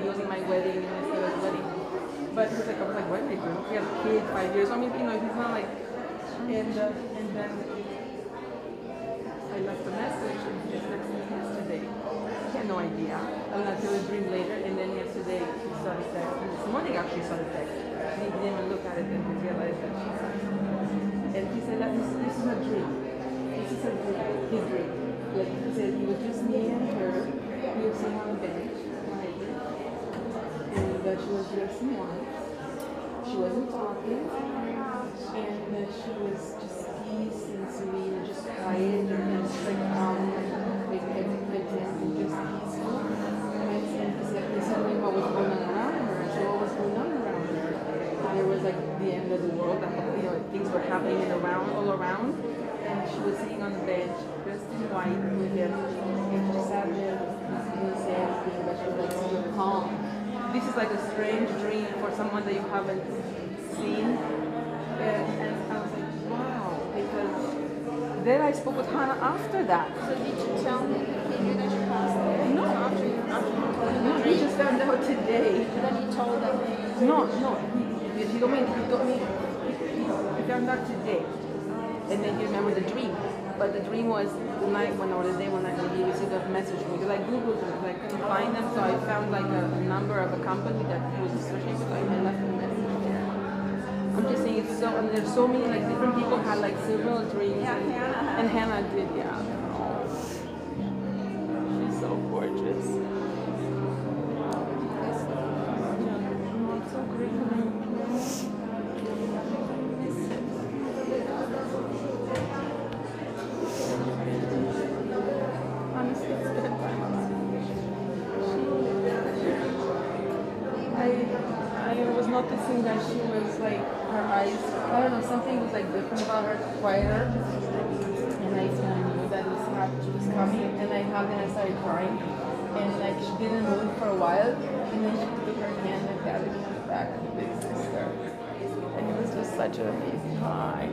S12: He was in my wedding, and I his wedding. But he was like, I was like, "Why am I dreaming?" He had a kid, five years. I mean, you know, he's not like, and uh, and then I left a message, and he just texted me yesterday. He had no idea. I was until a dream later, and then yesterday he saw the text. And this morning actually saw the text. And he didn't even look at it and he realized that she saw. And he said this, this is a dream. This is a dream. His dream. Like he said, he was just me and her. We were sitting on bench, quietly. And uh, she was in white. She wasn't talking. And uh, she was just peace and and just quiet and, and just like and like content and just peaceful. And, and he said, said to me what was going on around her. And so what was going on around her? There was like the end of the world, that, you know, things were happening around, all around. And she was sitting on the bench, dressed in white with him. And she sat there, didn't say anything, but she was like so calm. This is like a strange dream for someone that you haven't seen. And, and I was like, wow, because then I spoke with Hannah after that.
S13: So did you tell him he knew that you passed away?
S12: No.
S13: After you, after you told
S12: No, he just found out today.
S13: Then you told him.
S12: No, no, he, he told me, he told me, he found out today. And then he remembered the dream. But the dream was the night when, or the day when I received a message. Because I Googled them, because I couldn't find them, so I found like a, a number of a company that was associated with, so I left a message. I'm just saying it's so, and there's so many, like different people had like several dreams.
S13: Yeah,
S12: and,
S13: Hannah.
S12: and Hannah did, yeah. Started crying. And like she didn't move for a while. And then she took her hand and on the back the big sister. And it was just such an amazing high.